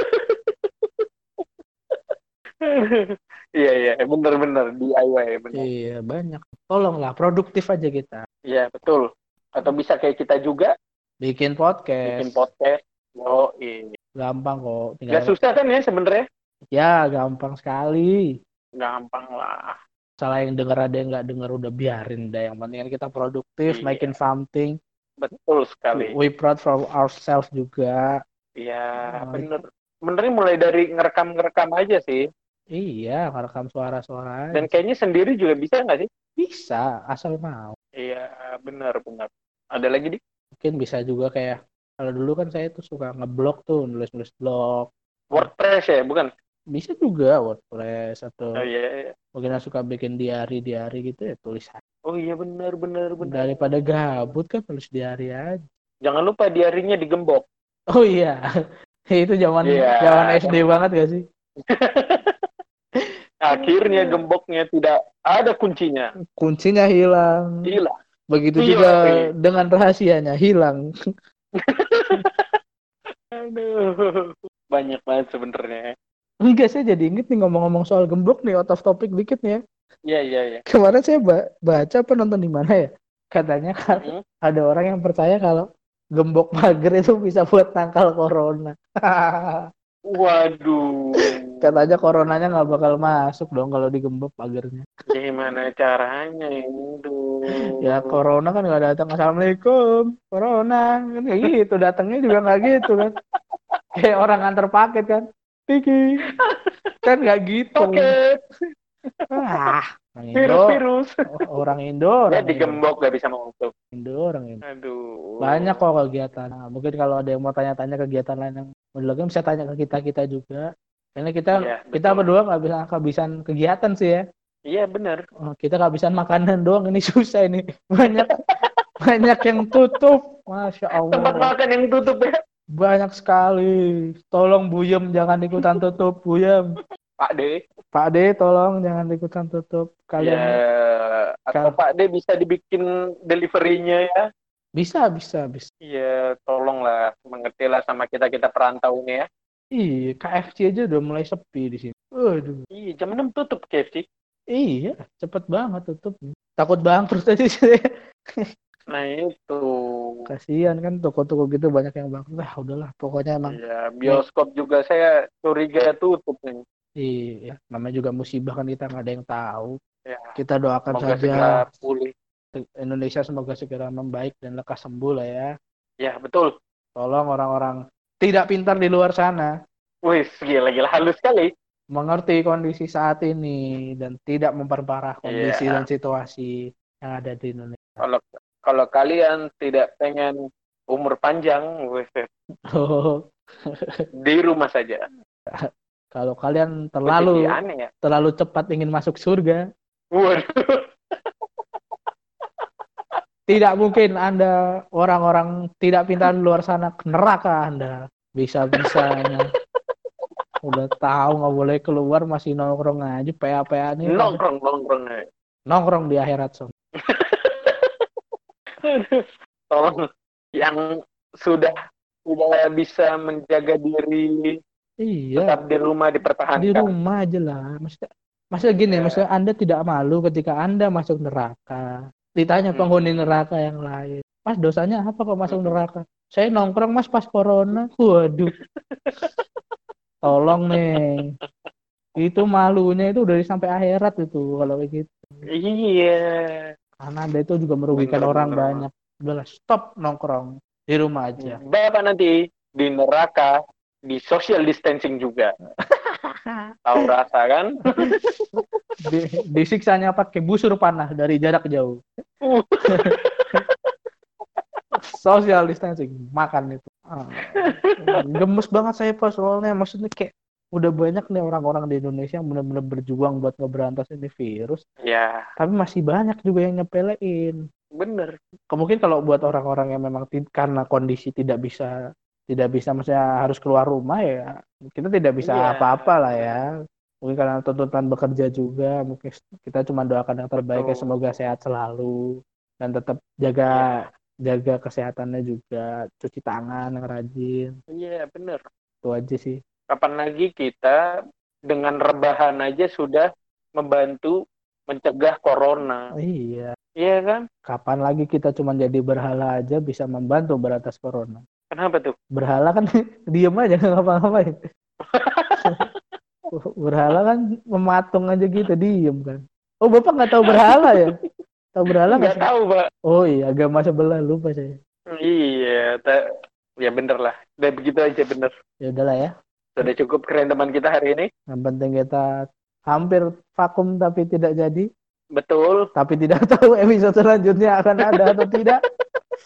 Iya iya, bener-bener DIY bener. iya banyak tolonglah produktif aja kita Iya betul. Atau bisa kayak kita juga bikin podcast bikin podcast. Oh iya. gampang kok Gak tinggal susah kan ya sebenarnya? ya gampang sekali Gampang lah. salah yang denger ada yang nggak denger udah biarin dah yang penting kan kita produktif Iya. making something Betul sekali. we proud from ourselves juga Iya bener. Sebenarnya mulai dari ngerekam-ngerekam aja sih. Iya ngerekam suara-suara. Dan kayaknya sendiri juga bisa nggak sih? bisa asal mau Iya bener bener. Ada lagi di? mungkin bisa juga kayak kalau dulu kan saya tuh suka ngeblog tuh nulis-nulis blog WordPress ya, bukan? bisa juga WordPress atau Oh iya. iya. mungkin yang suka bikin diary diary gitu ya tulis aja. Oh iya bener bener bener. daripada gabut kan tulis diary aja Jangan lupa diarinya digembok. oh iya itu zaman Iya. zaman SD banget gak sih Akhirnya gemboknya tidak ada kuncinya. kuncinya hilang Gila. begitu Iya, juga iya. dengan rahasianya hilang Aduh. Banyak banget sebenarnya. enggak saya jadi inget nih ngomong-ngomong soal gembok nih out of topic dikit nih ya Iya iya iya. kemarin saya ba- baca apa nonton di mana ya katanya kan Hmm. ada orang yang percaya kalau gembok mager itu bisa buat tangkal corona Waduh. Katanya coronanya nggak bakal masuk dong kalau digembok pagernya Gimana caranya? Duh. ya corona kan nggak datang assalamualaikum corona kan kayak gitu datangnya juga nggak gitu kan kayak orang nganter paket kan Tiki kan nggak gitu Oke. ah orang Indo Virus-virus. orang Indo Ya orang Indo, digembok gak bisa masuk. Indo orang Indo Aduh. banyak kok kegiatan Nah, mungkin kalau ada yang mau tanya-tanya kegiatan lain yang mau dilakukan bisa tanya ke kita kita juga karena kita Iya, kita berdua nggak bisa kehabisan kegiatan sih ya Iya benar. Oh, kita kehabisan makanan doang ini susah ini banyak banyak yang tutup masya Tempat Allah makan yang tutup ya. banyak sekali tolong buyem jangan ikutan tutup buyem Pak D. Pak D tolong jangan ikutan tutup Ya. kalian Atau Kan- Pak D bisa dibikin deliverynya ya. bisa bisa bisa Iya, tolonglah mengertilah sama kita kita perantau ini ya. Iya KFC aja udah mulai sepi di sini Waduh Iya, jam 6 tutup KFC. Iya, cepet banget tutup. Takut bangkrut aja sih. Nah itu. Kasihan kan toko-toko gitu banyak yang bangkrut. Ah, udahlah, pokoknya emang Iya, bioskop juga saya curiga tutup nih. iya, namanya juga musibah kan kita nggak ada yang tahu. Ya, Kita doakan semoga saja pulih. Indonesia semoga segera membaik dan lekas sembuh lah ya. Ya, betul. Tolong orang-orang tidak pintar di luar sana Wih, gila-gila halus sekali. mengerti kondisi saat ini dan tidak memperparah kondisi Iya. dan situasi yang ada di Indonesia. Kalau kalau kalian tidak pengen umur panjang, weh, Oh, di rumah saja. kalau kalian terlalu aneh ya. terlalu cepat ingin masuk surga, Waduh. tidak mungkin Anda orang-orang tidak pintar di luar sana ke neraka Anda. Bisa-bisanya. Udah tahu nggak boleh keluar masih nongkrong aja PA-PA nih. Nongkrong nongkrong. aja. Nongkrong di akhirat Som. Tolong yang sudah tidak bisa menjaga diri Iya. tetap di rumah dipertahankan. di rumah aja lah maksudnya maksudnya gini Ya. maksudnya anda tidak malu ketika anda masuk neraka ditanya Hmm. penghuni neraka yang lain mas dosanya apa kok masuk Hmm. neraka saya nongkrong mas pas corona waduh tolong nih itu malunya itu dari sampai akhirat itu kalau kayak gitu Iya. karena anda itu juga merugikan Bener, orang bener. banyak udahlah stop nongkrong di rumah aja Bapak nanti di neraka di social distancing juga. Tahu rasa kan? di, disiksanya pakai busur panah dari jarak jauh Uh. Social distancing makan itu. Ah, gemes banget saya pas soalnya maksudnya kayak udah banyak nih orang-orang di Indonesia yang benar-benar berjuang buat ngeberantas ini virus. Ya, tapi masih banyak juga yang nyepelein. Bener. mungkin kalau buat orang-orang yang memang karena kondisi tidak bisa tidak bisa maksudnya harus keluar rumah ya kita tidak bisa Iya. apa-apa lah ya. Mungkin karena tuntutan bekerja juga mungkin kita cuma doakan yang terbaik ya semoga sehat selalu dan tetap jaga jaga kesehatannya juga cuci tangan rajin Iya, bener. itu aja sih Kapan lagi kita dengan rebahan aja sudah membantu mencegah corona. iya Iya kan? kapan lagi kita cuma jadi berhala aja bisa membantu beratas corona Kenapa tuh? berhala kan diem aja nggak ngapa-ngapain berhala kan mematung aja gitu diem kan oh bapak nggak tahu berhala ya tahu berhala nggak tahu, Pak. oh iya agama sebelah lupa saya Iya, ta- ya bener lah. Udah begitu aja bener. ya udahlah ya Sudah cukup keren teman kita hari ini. yang penting kita hampir vakum tapi tidak jadi Betul. tapi tidak tahu episode selanjutnya akan ada atau tidak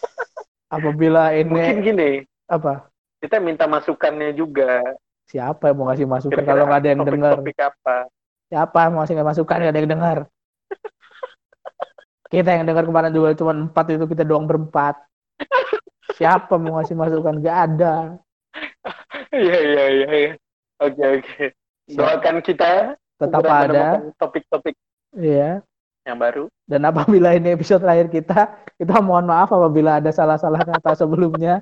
apabila Mungkin ini gini, apa kita minta masukannya juga. siapa yang mau ngasih masukan kalau nggak ada yang dengar apa? siapa yang mau ngasih masukan nggak ada yang dengar kita yang dengar kemarin juga cuma empat itu kita doang berempat siapa mau ngasih masukan nggak ada Iya, iya, iya. iya. Oke, oke. Doakan kita tetap segera ada topik-topik ya yang baru. dan apabila ini episode terakhir kita kita mohon maaf apabila ada salah-salah kata sebelumnya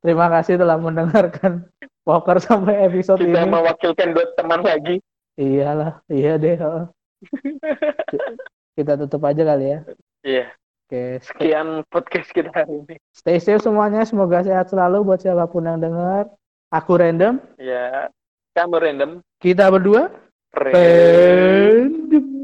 terima kasih telah mendengarkan poker sampai episode Kita ini mewakilkan dua teman lagi. iyalah iya deh. kita tutup aja kali ya. Iya, oke sekian. Podcast kita hari ini. stay safe semuanya semoga sehat selalu buat siapa pun yang dengar. Aku random. Ya, kamu random. kita berdua. Random. random